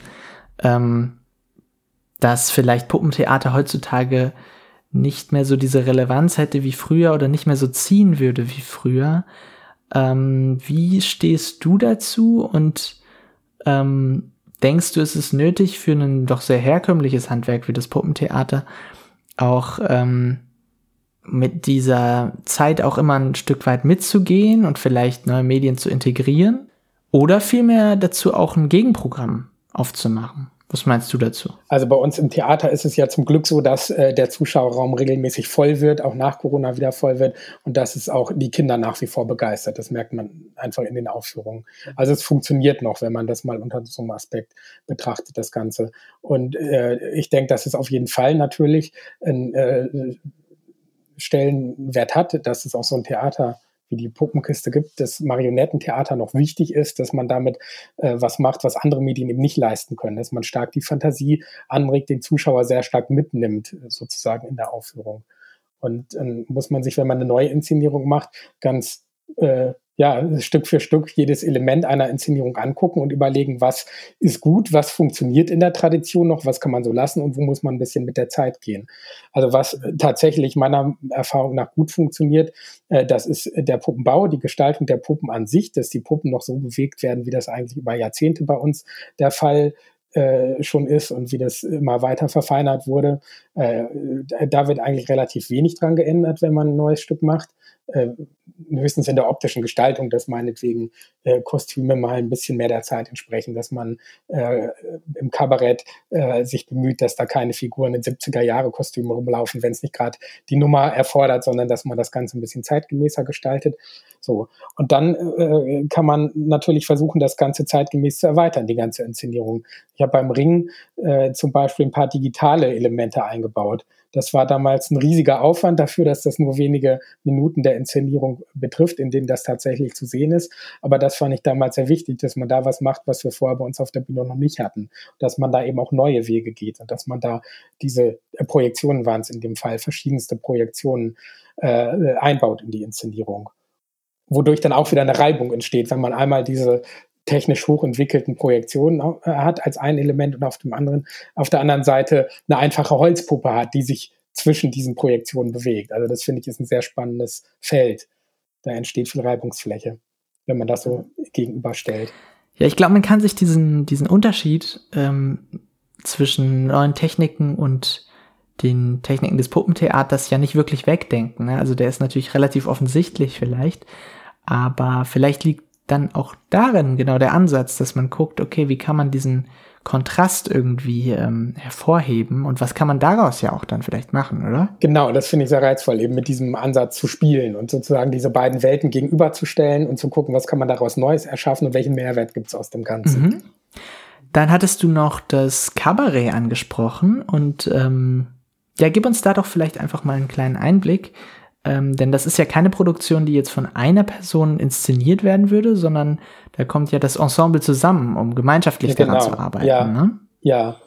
ähm, dass vielleicht Puppentheater heutzutage nicht mehr so diese Relevanz hätte wie früher oder nicht mehr so ziehen würde wie früher. Ähm, wie stehst du dazu und ähm, Denkst du, ist es nötig für ein doch sehr herkömmliches Handwerk wie das Puppentheater auch ähm, mit dieser Zeit auch immer ein Stück weit mitzugehen und vielleicht neue Medien zu integrieren? Oder vielmehr dazu auch ein Gegenprogramm aufzumachen? Was meinst du dazu? Also bei uns im Theater ist es ja zum Glück so, dass äh, der Zuschauerraum regelmäßig voll wird, auch nach Corona wieder voll wird und dass es auch die Kinder nach wie vor begeistert. Das merkt man einfach in den Aufführungen. Also es funktioniert noch, wenn man das mal unter so einem Aspekt betrachtet, das Ganze. Und äh, ich denke, dass es auf jeden Fall natürlich einen äh, Stellenwert hat, dass es auch so ein Theater wie die Puppenkiste gibt, das Marionettentheater noch wichtig ist, dass man damit äh, was macht, was andere Medien eben nicht leisten können, dass man stark die Fantasie anregt, den Zuschauer sehr stark mitnimmt, sozusagen in der Aufführung. Und ähm, muss man sich, wenn man eine neue Inszenierung macht, ganz äh, ja, Stück für Stück jedes Element einer Inszenierung angucken und überlegen, was ist gut, was funktioniert in der Tradition noch, was kann man so lassen und wo muss man ein bisschen mit der Zeit gehen. Also was tatsächlich meiner Erfahrung nach gut funktioniert, äh, das ist der Puppenbau, die Gestaltung der Puppen an sich, dass die Puppen noch so bewegt werden, wie das eigentlich über Jahrzehnte bei uns der Fall äh, schon ist und wie das immer weiter verfeinert wurde. Äh, da wird eigentlich relativ wenig dran geändert, wenn man ein neues Stück macht äh, höchstens in der optischen Gestaltung, dass meinetwegen äh, Kostüme mal ein bisschen mehr der Zeit entsprechen, dass man äh, im Kabarett äh, sich bemüht, dass da keine Figuren in 70er Jahre Kostüme rumlaufen, wenn es nicht gerade die Nummer erfordert, sondern dass man das Ganze ein bisschen zeitgemäßer gestaltet. So. Und dann äh, kann man natürlich versuchen, das Ganze zeitgemäß zu erweitern, die ganze Inszenierung. Ich habe beim Ring äh, zum Beispiel ein paar digitale Elemente eingebaut. Das war damals ein riesiger Aufwand dafür, dass das nur wenige Minuten der Inszenierung betrifft, in denen das tatsächlich zu sehen ist. Aber das fand ich damals sehr wichtig, dass man da was macht, was wir vorher bei uns auf der Bühne noch nicht hatten. Dass man da eben auch neue Wege geht und dass man da diese äh, Projektionen waren es in dem Fall, verschiedenste Projektionen äh, einbaut in die Inszenierung wodurch dann auch wieder eine Reibung entsteht, wenn man einmal diese technisch hochentwickelten Projektionen äh, hat als ein Element und auf dem anderen, auf der anderen Seite eine einfache Holzpuppe hat, die sich zwischen diesen Projektionen bewegt. Also das finde ich ist ein sehr spannendes Feld. Da entsteht viel Reibungsfläche, wenn man das so gegenüberstellt. Ja, ich glaube, man kann sich diesen, diesen Unterschied ähm, zwischen neuen Techniken und den Techniken des Puppentheaters ja nicht wirklich wegdenken. Ne? Also der ist natürlich relativ offensichtlich vielleicht, aber vielleicht liegt dann auch darin genau der Ansatz, dass man guckt, okay, wie kann man diesen Kontrast irgendwie ähm, hervorheben und was kann man daraus ja auch dann vielleicht machen, oder? Genau, das finde ich sehr reizvoll, eben mit diesem Ansatz zu spielen und sozusagen diese beiden Welten gegenüberzustellen und zu gucken, was kann man daraus Neues erschaffen und welchen Mehrwert gibt es aus dem Ganzen. Mhm. Dann hattest du noch das Kabarett angesprochen und ähm, ja, gib uns da doch vielleicht einfach mal einen kleinen Einblick. Ähm, denn das ist ja keine Produktion, die jetzt von einer Person inszeniert werden würde, sondern da kommt ja das Ensemble zusammen, um gemeinschaftlich ja, daran genau. zu arbeiten. Ja, ne? ja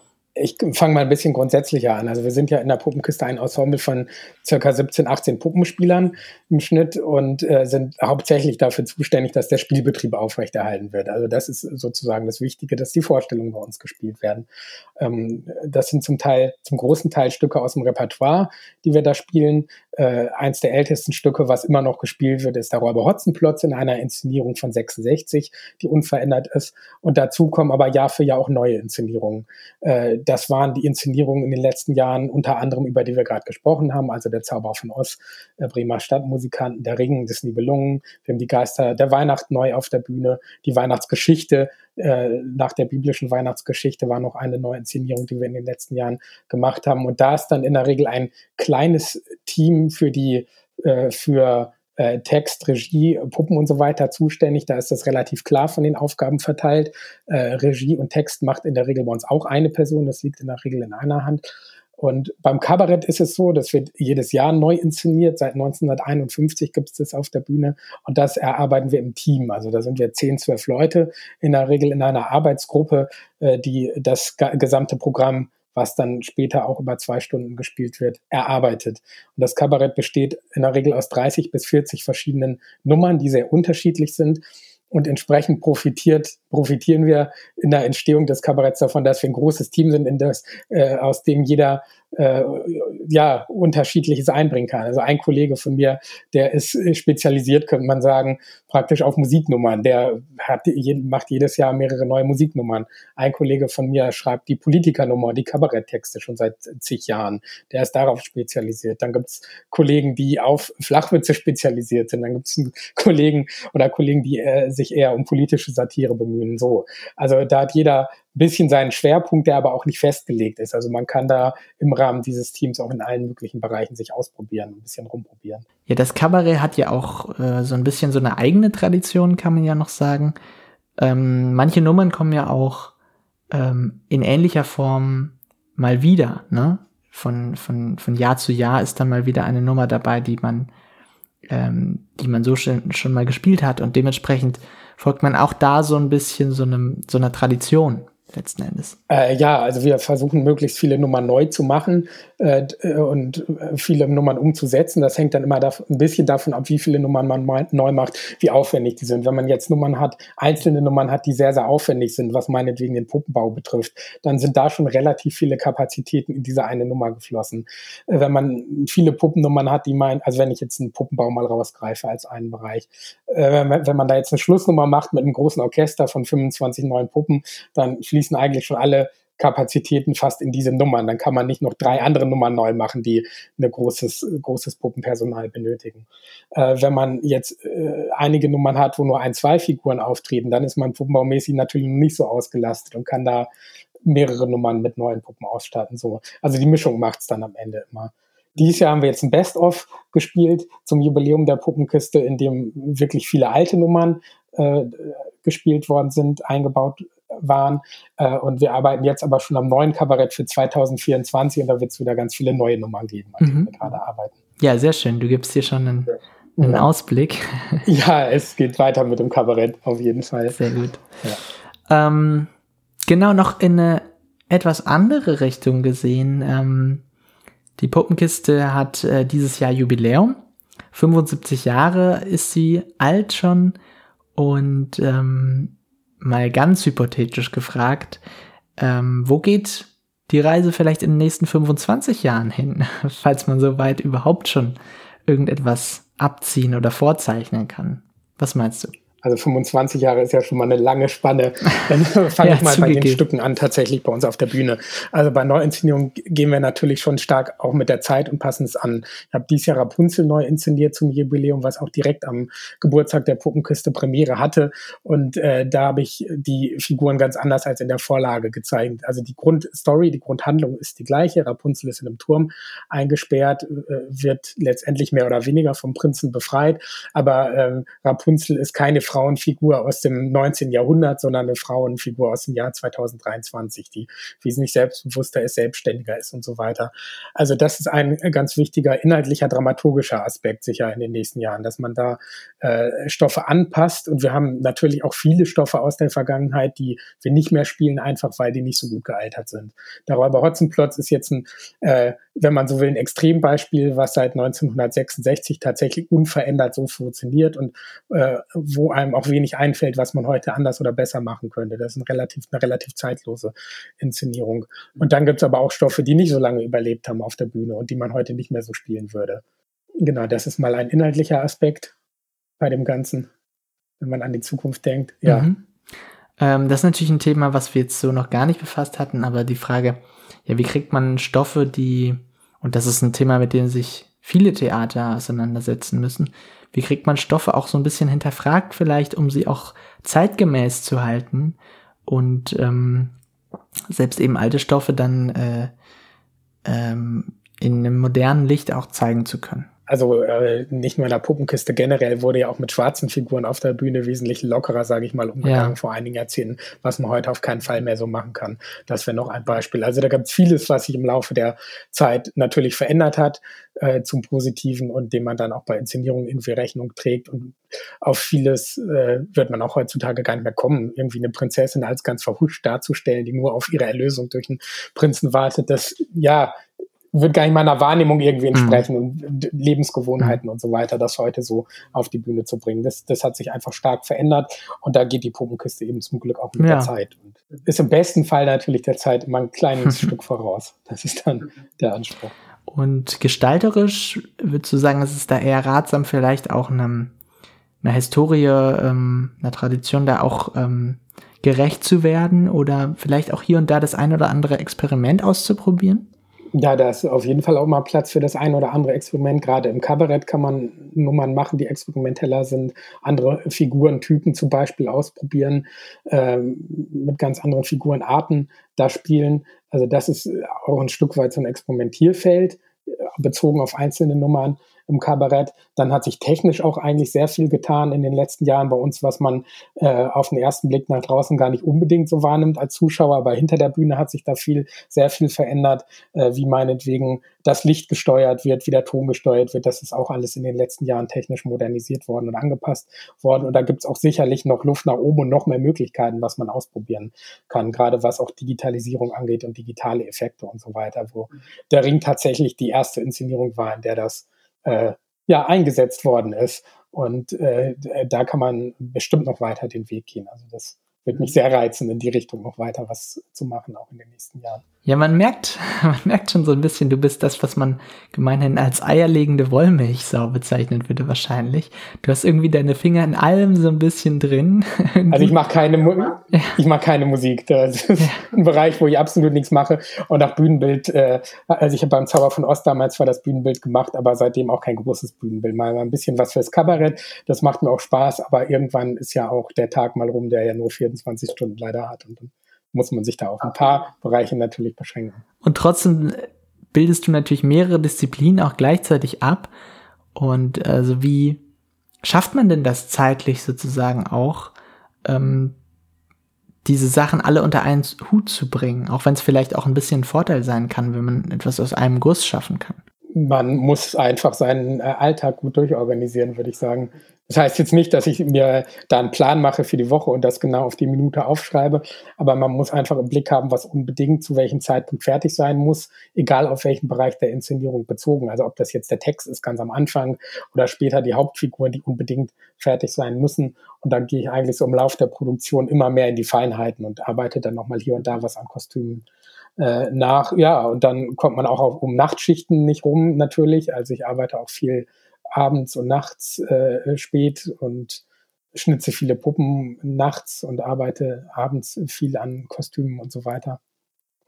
ich fange mal ein bisschen grundsätzlicher an. Also wir sind ja in der Puppenkiste ein Ensemble von circa 17, 18 Puppenspielern im Schnitt und äh, sind hauptsächlich dafür zuständig, dass der Spielbetrieb aufrechterhalten wird. Also das ist sozusagen das Wichtige, dass die Vorstellungen bei uns gespielt werden. Ähm, das sind zum Teil, zum großen Teil Stücke aus dem Repertoire, die wir da spielen. äh, eins der ältesten Stücke, was immer noch gespielt wird, ist der Räuber Hotzenplotz in einer Inszenierung von 66, die unverändert ist. Und dazu kommen aber Jahr für Jahr auch neue Inszenierungen. Äh, das waren die Inszenierungen in den letzten Jahren, unter anderem über die wir gerade gesprochen haben, also der Zauber von Oz, äh, Bremer Stadtmusikanten, der Ring des Nibelungen, wir haben die Geister der Weihnacht neu auf der Bühne, die Weihnachtsgeschichte, äh, nach der biblischen Weihnachtsgeschichte war noch eine neue Inszenierung, die wir in den letzten Jahren gemacht haben. Und da ist dann in der Regel ein kleines Team für die, äh, für äh, Text, Regie, Puppen und so weiter zuständig. Da ist das relativ klar von den Aufgaben verteilt. Äh, Regie und Text macht in der Regel bei uns auch eine Person. Das liegt in der Regel in einer Hand. Und beim Kabarett ist es so, das wird jedes Jahr neu inszeniert. Seit 1951 gibt es das auf der Bühne und das erarbeiten wir im Team. Also da sind wir zehn, zwölf Leute in der Regel in einer Arbeitsgruppe, äh, die das gesamte Programm was dann später auch über zwei Stunden gespielt wird, erarbeitet. Und das Kabarett besteht in der Regel aus 30 bis 40 verschiedenen Nummern, die sehr unterschiedlich sind. Und entsprechend profitiert, profitieren wir in der Entstehung des Kabaretts davon, dass wir ein großes Team sind, in das, äh, aus dem jeder äh, ja, unterschiedliches einbringen kann. Also ein Kollege von mir, der ist spezialisiert, könnte man sagen, praktisch auf Musiknummern. Der hat, macht jedes Jahr mehrere neue Musiknummern. Ein Kollege von mir schreibt die Politikernummer, die Kabaretttexte schon seit zig Jahren. Der ist darauf spezialisiert. Dann gibt's Kollegen, die auf Flachwitze spezialisiert sind. Dann gibt's Kollegen oder Kollegen, die äh, sich eher um politische Satire bemühen. So. Also da hat jeder bisschen seinen Schwerpunkt, der aber auch nicht festgelegt ist. Also man kann da im Rahmen dieses Teams auch in allen möglichen Bereichen sich ausprobieren, ein bisschen rumprobieren. Ja, das Kabarett hat ja auch äh, so ein bisschen so eine eigene Tradition, kann man ja noch sagen. Ähm, manche Nummern kommen ja auch ähm, in ähnlicher Form mal wieder, ne? Von, von, von Jahr zu Jahr ist dann mal wieder eine Nummer dabei, die man, ähm, die man so schon, schon mal gespielt hat. Und dementsprechend folgt man auch da so ein bisschen so einem, so einer Tradition letzten Endes? Äh, ja, also wir versuchen möglichst viele Nummern neu zu machen äh, äh und äh, viele Nummern umzusetzen. Das hängt dann immer ein bisschen davon ab, wie viele Nummern man neu macht, wie aufwendig die sind. Wenn man jetzt Nummern hat, einzelne Nummern hat, die sehr, sehr aufwendig sind, was meinetwegen den Puppenbau betrifft, dann sind da schon relativ viele Kapazitäten in diese eine Nummer geflossen. Äh, wenn man viele Puppennummern hat, die meinen, also wenn ich jetzt einen Puppenbau mal rausgreife als einen Bereich, äh, wenn man da jetzt eine Schlussnummer macht mit einem großen Orchester von 25 neuen Puppen, dann fließt fließen eigentlich schon alle Kapazitäten fast in diese Nummern. Dann kann man nicht noch drei andere Nummern neu machen, die ein großes, großes Puppenpersonal benötigen. Äh, wenn man jetzt äh, einige Nummern hat, wo nur ein, zwei Figuren auftreten, dann ist man puppenbaumäßig natürlich nicht so ausgelastet und kann da mehrere Nummern mit neuen Puppen ausstatten. So. Also die Mischung macht es dann am Ende immer. Dieses Jahr haben wir jetzt ein Best-of gespielt zum Jubiläum der Puppenkiste, in dem wirklich viele alte Nummern äh, gespielt worden sind, eingebaut waren. Äh, und wir arbeiten jetzt aber schon am neuen Kabarett für 2024 und da wird es wieder ganz viele neue Nummern geben, an denen mhm. wir gerade arbeiten. Ja, sehr schön. Du gibst hier schon einen, einen ja. Ausblick. Ja, es geht weiter mit dem Kabarett, auf jeden Fall. Sehr gut. Ja. Ähm, genau, noch in eine etwas andere Richtung gesehen. Ähm, die Puppenkiste hat äh, dieses Jahr Jubiläum. 75 Jahre ist sie alt schon und ähm, mal ganz hypothetisch gefragt, ähm, wo geht die Reise vielleicht in den nächsten 25 Jahren hin, falls man so weit überhaupt schon irgendetwas abziehen oder vorzeichnen kann? Was meinst du? Also 25 Jahre ist ja schon mal eine lange Spanne. Dann fange ja, ich mal bei den Stücken an, tatsächlich bei uns auf der Bühne. Also bei Neuinszenierungen gehen wir natürlich schon stark auch mit der Zeit und passen es an. Ich habe dieses Jahr Rapunzel neu inszeniert zum Jubiläum, was auch direkt am Geburtstag der Puppenkiste Premiere hatte. Und äh, da habe ich die Figuren ganz anders als in der Vorlage gezeigt. Also die Grundstory, die Grundhandlung ist die gleiche. Rapunzel ist in einem Turm eingesperrt, äh, wird letztendlich mehr oder weniger vom Prinzen befreit. Aber ähm, Rapunzel ist keine Frauenfigur aus dem 19. Jahrhundert, sondern eine Frauenfigur aus dem Jahr 2023, die wesentlich selbstbewusster ist, selbstständiger ist und so weiter. Also das ist ein ganz wichtiger inhaltlicher, dramaturgischer Aspekt sicher in den nächsten Jahren, dass man da äh, Stoffe anpasst. Und wir haben natürlich auch viele Stoffe aus der Vergangenheit, die wir nicht mehr spielen, einfach weil die nicht so gut gealtert sind. Der Räuber Hotzenplotz ist jetzt ein, äh, wenn man so will, ein Extrembeispiel, was seit 1966 tatsächlich unverändert so funktioniert und äh, wo einem auch wenig einfällt, was man heute anders oder besser machen könnte. Das ist ein relativ, eine relativ zeitlose Inszenierung. Und dann gibt es aber auch Stoffe, die nicht so lange überlebt haben auf der Bühne und die man heute nicht mehr so spielen würde. genau, das ist mal ein inhaltlicher Aspekt bei dem Ganzen, wenn man an die Zukunft denkt. Ja. Mhm. Ähm, das ist natürlich ein Thema, was wir jetzt so noch gar nicht befasst hatten, aber die Frage, ja, wie kriegt man Stoffe, die, und das ist ein Thema, mit dem sich viele Theater auseinandersetzen müssen, wie kriegt man Stoffe auch so ein bisschen hinterfragt vielleicht, um sie auch zeitgemäß zu halten? Und ähm, selbst eben alte Stoffe dann äh, ähm, in einem modernen Licht auch zeigen zu können also äh, nicht nur in der Puppenkiste, generell wurde ja auch mit schwarzen Figuren auf der Bühne wesentlich lockerer, sage ich mal, umgegangen ja. vor einigen Jahrzehnten, was man heute auf keinen Fall mehr so machen kann. Das wäre noch ein Beispiel. Also da gibt es vieles, was sich im Laufe der Zeit natürlich verändert hat äh, zum Positiven und dem man dann auch bei Inszenierungen irgendwie Rechnung trägt. Und auf vieles äh, wird man auch heutzutage gar nicht mehr kommen, irgendwie eine Prinzessin als ganz verhuscht darzustellen, die nur auf ihre Erlösung durch einen Prinzen wartet. Das, ja, wird gar nicht meiner Wahrnehmung irgendwie mhm. entsprechen mhm. und Lebensgewohnheiten und so weiter, das heute so auf die Bühne zu bringen. Das, das hat sich einfach stark verändert und da geht die Puppenkiste eben zum Glück auch mit ja. der Zeit. Und ist im besten Fall natürlich der Zeit immer ein kleines Stück voraus. Das ist dann der Anspruch. Und gestalterisch würdest du sagen, es ist da eher ratsam, vielleicht auch einem, einer Historie, ähm, einer Tradition da auch ähm, gerecht zu werden oder vielleicht auch hier und da das ein oder andere Experiment auszuprobieren? Ja, da ist auf jeden Fall auch mal Platz für das ein oder andere Experiment. Gerade im Kabarett kann man Nummern machen, die experimenteller sind, andere Figurentypen zum Beispiel ausprobieren, ähm, mit ganz anderen Figurenarten da spielen. Also das ist auch ein Stück weit so ein Experimentierfeld, äh, bezogen auf einzelne Nummern im Kabarett. Dann hat sich technisch auch eigentlich sehr viel getan in den letzten Jahren bei uns, was man äh, auf den ersten Blick nach draußen gar nicht unbedingt so wahrnimmt als Zuschauer. Aber hinter der Bühne hat sich da viel, sehr viel verändert, äh, wie meinetwegen das Licht gesteuert wird, wie der Ton gesteuert wird. Das ist auch alles in den letzten Jahren technisch modernisiert worden und angepasst worden. Und da gibt es auch sicherlich noch Luft nach oben und noch mehr Möglichkeiten, was man ausprobieren kann, gerade was auch Digitalisierung angeht und digitale Effekte und so weiter, wo der Ring tatsächlich die erste Inszenierung war, in der das äh, ja, eingesetzt worden ist. Und äh, da kann man bestimmt noch weiter den Weg gehen. Also das wird mich sehr reizen, in die Richtung noch weiter was zu machen, auch in den nächsten Jahren. Ja, man merkt, man merkt schon so ein bisschen, du bist das, was man gemeinhin als eierlegende Wollmilchsau bezeichnen würde wahrscheinlich. Du hast irgendwie deine Finger in allem so ein bisschen drin. also ich mache keine, Mu ja. ich mache keine Musik. Das ist ja. ein Bereich, wo ich absolut nichts mache. Und auch Bühnenbild, äh, also ich habe beim Zauber von Ost damals zwar das Bühnenbild gemacht, aber seitdem auch kein großes Bühnenbild. Mal ein bisschen was fürs Kabarett, das macht mir auch Spaß, aber irgendwann ist ja auch der Tag mal rum, der ja nur 24 Stunden leider hat. Und dann muss man sich da auf ein paar Bereiche natürlich beschränken. Und trotzdem bildest du natürlich mehrere Disziplinen auch gleichzeitig ab. Und also wie schafft man denn das zeitlich sozusagen auch, ähm, diese Sachen alle unter einen Hut zu bringen, auch wenn es vielleicht auch ein bisschen ein Vorteil sein kann, wenn man etwas aus einem Guss schaffen kann? Man muss einfach seinen äh, Alltag gut durchorganisieren, würde ich sagen. Das heißt jetzt nicht, dass ich mir da einen Plan mache für die Woche und das genau auf die Minute aufschreibe, aber man muss einfach im Blick haben, was unbedingt zu welchem Zeitpunkt fertig sein muss, egal auf welchen Bereich der Inszenierung bezogen. Also ob das jetzt der Text ist ganz am Anfang oder später die Hauptfiguren, die unbedingt fertig sein müssen. Und dann gehe ich eigentlich so im Lauf der Produktion immer mehr in die Feinheiten und arbeite dann nochmal hier und da was an Kostümen äh, nach. Ja, und dann kommt man auch auf, um Nachtschichten nicht rum natürlich. Also ich arbeite auch viel abends und nachts äh, spät und schnitze viele Puppen nachts und arbeite abends viel an Kostümen und so weiter.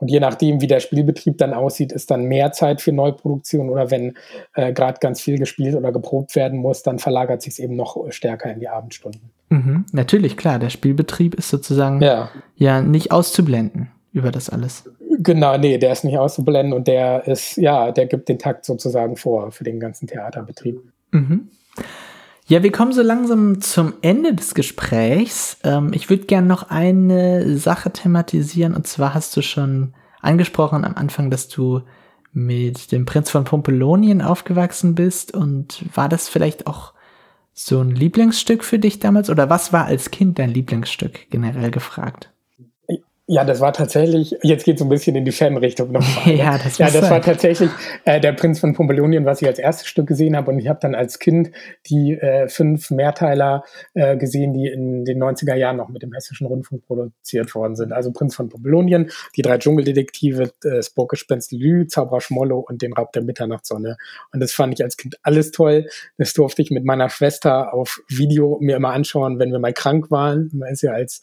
Und je nachdem, wie der Spielbetrieb dann aussieht, ist dann mehr Zeit für Neuproduktion oder wenn äh, gerade ganz viel gespielt oder geprobt werden muss, dann verlagert sich es eben noch stärker in die Abendstunden. Mhm, natürlich, klar. Der Spielbetrieb ist sozusagen ja. ja nicht auszublenden über das alles. Genau, nee, der ist nicht auszublenden und der ist, ja, der gibt den Takt sozusagen vor für den ganzen Theaterbetrieb. Mhm. Ja, wir kommen so langsam zum Ende des Gesprächs. Ähm, ich würde gerne noch eine Sache thematisieren und zwar hast du schon angesprochen am Anfang, dass du mit dem Prinz von Pompelonien aufgewachsen bist und war das vielleicht auch so ein Lieblingsstück für dich damals oder was war als Kind dein Lieblingsstück generell gefragt? Ja, das war tatsächlich, jetzt geht es ein bisschen in die Fan-Richtung nochmal. ja, das, ja, das war tatsächlich äh, der Prinz von Pompelonien, was ich als erstes Stück gesehen habe. Und ich habe dann als Kind die äh, fünf Mehrteiler äh, gesehen, die in den 90er Jahren noch mit dem Hessischen Rundfunk produziert worden sind. Also Prinz von Pompelonien, die drei Dschungeldetektive, äh, das Burggespenst Lü, Zauberer Schmollo und den Raub der Mitternachtssonne. Und das fand ich als Kind alles toll. Das durfte ich mit meiner Schwester auf Video mir immer anschauen, wenn wir mal krank waren. Man ist ja als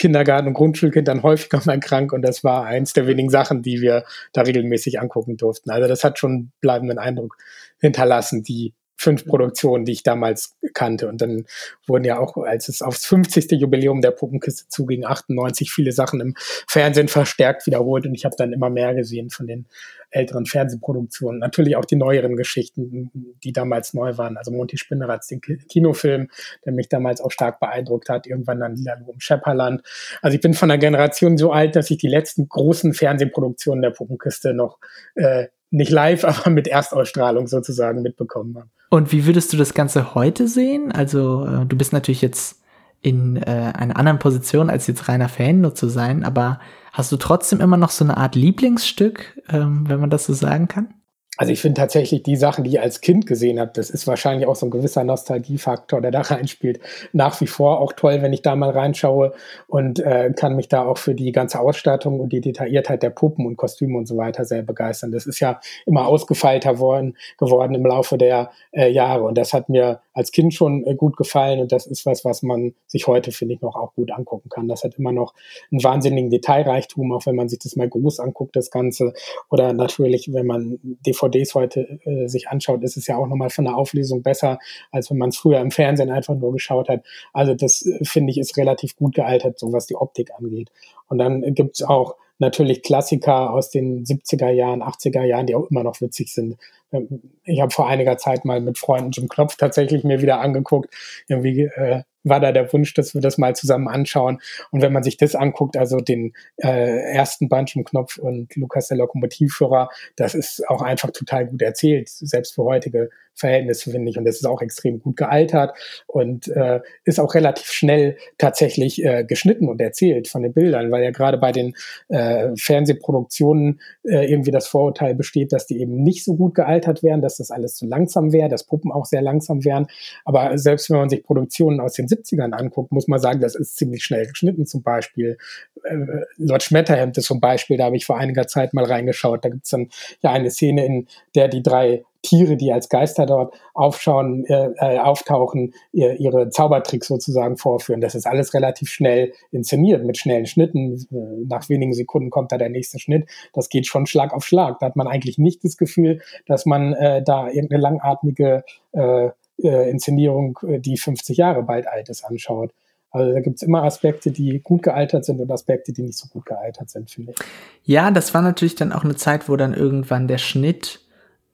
Kindergarten- und Grundschulkind dann häufiger mal krank und das war eins der wenigen Sachen, die wir da regelmäßig angucken durften. Also das hat schon bleibenden Eindruck hinterlassen, die fünf Produktionen, die ich damals kannte. Und dann wurden ja auch, als es aufs 50. Jubiläum der Puppenkiste zuging, 98 viele Sachen im Fernsehen verstärkt wiederholt und ich habe dann immer mehr gesehen von den älteren Fernsehproduktionen. Natürlich auch die neueren Geschichten, die damals neu waren. Also Monty Spinneratz, den Kinofilm, der mich damals auch stark beeindruckt hat. Irgendwann dann Lila im Schepperland. Also ich bin von der Generation so alt, dass ich die letzten großen Fernsehproduktionen der Puppenkiste noch äh, nicht live, aber mit Erstausstrahlung sozusagen mitbekommen habe. Und wie würdest du das Ganze heute sehen? Also äh, du bist natürlich jetzt in äh, einer anderen Position als jetzt reiner Fan nur zu sein, aber hast du trotzdem immer noch so eine Art Lieblingsstück, ähm, wenn man das so sagen kann? Also ich finde tatsächlich die Sachen, die ich als Kind gesehen habe, das ist wahrscheinlich auch so ein gewisser Nostalgiefaktor, der da reinspielt. Nach wie vor auch toll, wenn ich da mal reinschaue und äh, kann mich da auch für die ganze Ausstattung und die Detailliertheit der Puppen und Kostüme und so weiter sehr begeistern. Das ist ja immer ausgefeilter worden, geworden im Laufe der äh, Jahre und das hat mir als Kind schon äh, gut gefallen und das ist was, was man sich heute, finde ich, noch auch gut angucken kann. Das hat immer noch einen wahnsinnigen Detailreichtum, auch wenn man sich das mal groß anguckt, das Ganze. Oder natürlich, wenn man DVD DVDs heute äh, sich anschaut, ist es ja auch nochmal von der Auflösung besser, als wenn man es früher im Fernsehen einfach nur geschaut hat. Also das äh, finde ich ist relativ gut gealtert, so was die Optik angeht. Und dann gibt es auch natürlich Klassiker aus den 70er Jahren, 80er Jahren, die auch immer noch witzig sind. Ähm, ich habe vor einiger Zeit mal mit Freunden Jim Knopf tatsächlich mir wieder angeguckt. Irgendwie äh, war da der Wunsch, dass wir das mal zusammen anschauen. Und wenn man sich das anguckt, also den äh, ersten Band im Knopf und Lukas der Lokomotivführer, das ist auch einfach total gut erzählt, selbst für heutige Verhältnisse, finde ich. Und das ist auch extrem gut gealtert und äh, ist auch relativ schnell tatsächlich äh, geschnitten und erzählt von den Bildern, weil ja gerade bei den äh, Fernsehproduktionen äh, irgendwie das Vorurteil besteht, dass die eben nicht so gut gealtert wären, dass das alles zu langsam wäre, dass Puppen auch sehr langsam wären. Aber selbst wenn man sich Produktionen aus den 70ern anguckt, muss man sagen, das ist ziemlich schnell geschnitten. Zum Beispiel äh, Lord Schmetterhemd ist zum Beispiel, da habe ich vor einiger Zeit mal reingeschaut. Da gibt es dann ja eine Szene, in der die drei Tiere, die als Geister dort aufschauen, äh, äh, auftauchen, ihr, ihre Zaubertricks sozusagen vorführen. Das ist alles relativ schnell inszeniert mit schnellen Schnitten. Äh, nach wenigen Sekunden kommt da der nächste Schnitt. Das geht schon Schlag auf Schlag. Da hat man eigentlich nicht das Gefühl, dass man äh, da irgendeine langatmige äh, äh, Inszenierung, äh, die 50 Jahre bald alt ist, anschaut. Also da gibt es immer Aspekte, die gut gealtert sind und Aspekte, die nicht so gut gealtert sind, finde ich. Ja, das war natürlich dann auch eine Zeit, wo dann irgendwann der Schnitt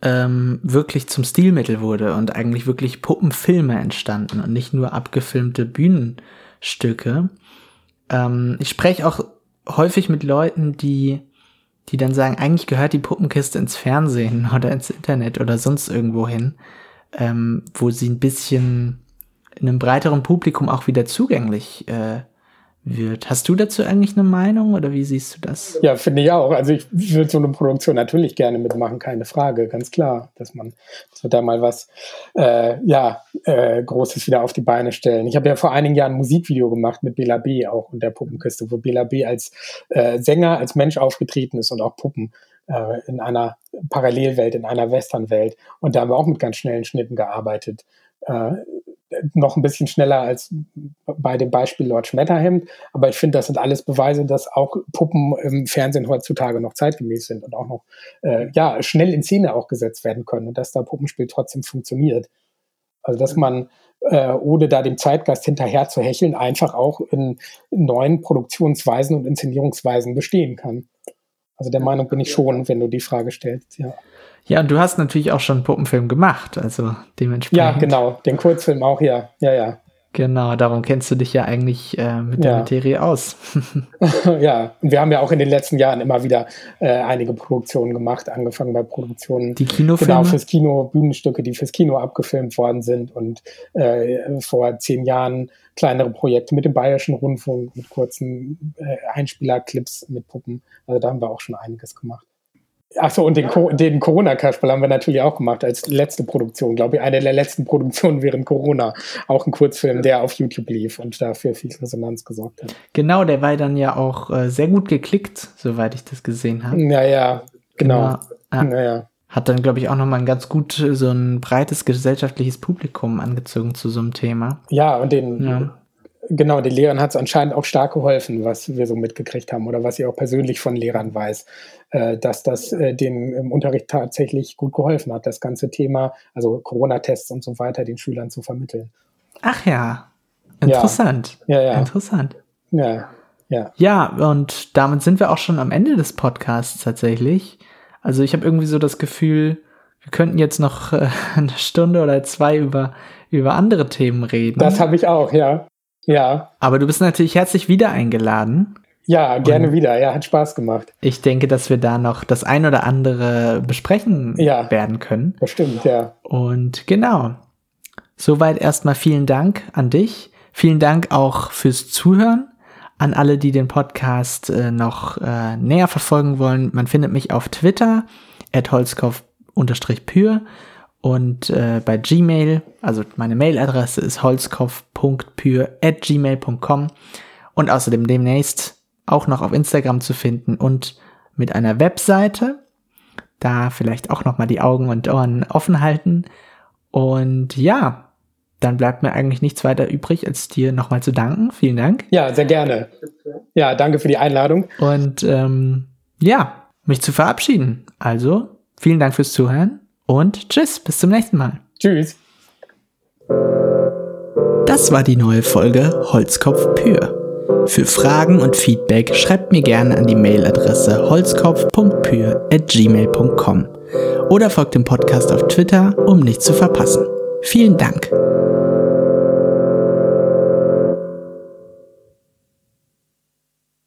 ähm, wirklich zum Stilmittel wurde und eigentlich wirklich Puppenfilme entstanden und nicht nur abgefilmte Bühnenstücke. Ähm, ich spreche auch häufig mit Leuten, die, die dann sagen, eigentlich gehört die Puppenkiste ins Fernsehen oder ins Internet oder sonst irgendwo hin, ähm, wo sie ein bisschen in einem breiteren Publikum auch wieder zugänglich äh, wird. Hast du dazu eigentlich eine Meinung oder wie siehst du das? Ja, finde ich auch. Also ich würde so eine Produktion natürlich gerne mitmachen, keine Frage, ganz klar, dass man, dass da mal was, äh, ja, äh, Großes wieder auf die Beine stellen. Ich habe ja vor einigen Jahren ein Musikvideo gemacht mit Bela B. auch und der Puppenkiste, wo Bela B. als äh, Sänger, als Mensch aufgetreten ist und auch Puppen äh, in einer Parallelwelt, in einer Westernwelt. Und da haben wir auch mit ganz schnellen Schnitten gearbeitet. Äh, noch ein bisschen schneller als bei dem Beispiel Lord Schmetterhemd. Aber ich finde, das sind alles Beweise, dass auch Puppen im Fernsehen heutzutage noch zeitgemäß sind und auch noch äh, ja, schnell in Szene auch gesetzt werden können und dass da Puppenspiel trotzdem funktioniert. Also dass man, äh, ohne da dem Zeitgeist hinterher zu hecheln, einfach auch in, in neuen Produktionsweisen und Inszenierungsweisen bestehen kann. Also der Meinung bin ich schon, wenn du die Frage stellst, ja. Ja, und du hast natürlich auch schon einen Puppenfilm gemacht, also dementsprechend. Ja, genau, den Kurzfilm auch, ja, ja, ja. Genau, darum kennst du dich ja eigentlich äh, mit der Ja. Materie aus. ja, und wir haben ja auch in den letzten Jahren immer wieder äh, einige Produktionen gemacht, angefangen bei Produktionen Die Kinofilme. genau fürs Kino, Bühnenstücke, die fürs Kino abgefilmt worden sind und äh, vor zehn Jahren kleinere Projekte mit dem Bayerischen Rundfunk, mit kurzen äh, Einspielerclips mit Puppen. Also da haben wir auch schon einiges gemacht. Achso, und den, Co den Corona-Kasperl haben wir natürlich auch gemacht als letzte Produktion, glaube ich, eine der letzten Produktionen während Corona. Auch ein Kurzfilm, der auf YouTube lief und dafür viel Resonanz gesorgt hat. Genau, der war dann ja auch äh, sehr gut geklickt, soweit ich das gesehen habe. Naja, genau. Ja. Naja. Hat dann, glaube ich, auch nochmal ein ganz gut äh, so ein breites gesellschaftliches Publikum angezogen zu so einem Thema. Ja, und den, Ja. Genau, den Lehrern hat es anscheinend auch stark geholfen, was wir so mitgekriegt haben oder was ich auch persönlich von Lehrern weiß, äh, dass das äh, denen im Unterricht tatsächlich gut geholfen hat, das ganze Thema, also Corona-Tests und so weiter, den Schülern zu vermitteln. Ach ja, interessant. Ja, ja. Interessant. Ja, ja. Ja, und damit sind wir auch schon am Ende des Podcasts tatsächlich. Also ich habe irgendwie so das Gefühl, wir könnten jetzt noch äh, eine Stunde oder zwei über, über andere Themen reden. Das habe ich auch, ja. Ja, Aber du bist natürlich herzlich wieder eingeladen. ja, gerne wieder. Ja, hat Spaß gemacht. Ich denke, dass wir da noch das ein oder andere besprechen Ja. werden können. Bestimmt, ja. Und genau. Soweit erstmal vielen Dank an dich. Vielen Dank auch fürs Zuhören. An alle, die den Podcast äh, noch äh, näher verfolgen wollen. Man findet mich auf Twitter, at holzkopf-pür und äh, bei Gmail, also meine Mailadresse ist holzkopf.pür at gmail.com und außerdem demnächst auch noch auf Instagram zu finden und mit einer Webseite. Da vielleicht auch noch mal die Augen und Ohren offen halten. Und ja, dann bleibt mir eigentlich nichts weiter übrig, als dir nochmal zu danken. Vielen Dank. Ja, sehr gerne. Ja, danke für die Einladung. Und ähm, ja, mich zu verabschieden. Also, vielen Dank fürs Zuhören und tschüss, bis zum nächsten Mal. Tschüss. Das war die neue Folge Holzkopf Pür. Für Fragen und Feedback schreibt mir gerne an die Mailadresse holzkopf.pür@gmail.com oder folgt dem Podcast auf Twitter, um nichts zu verpassen. Vielen Dank.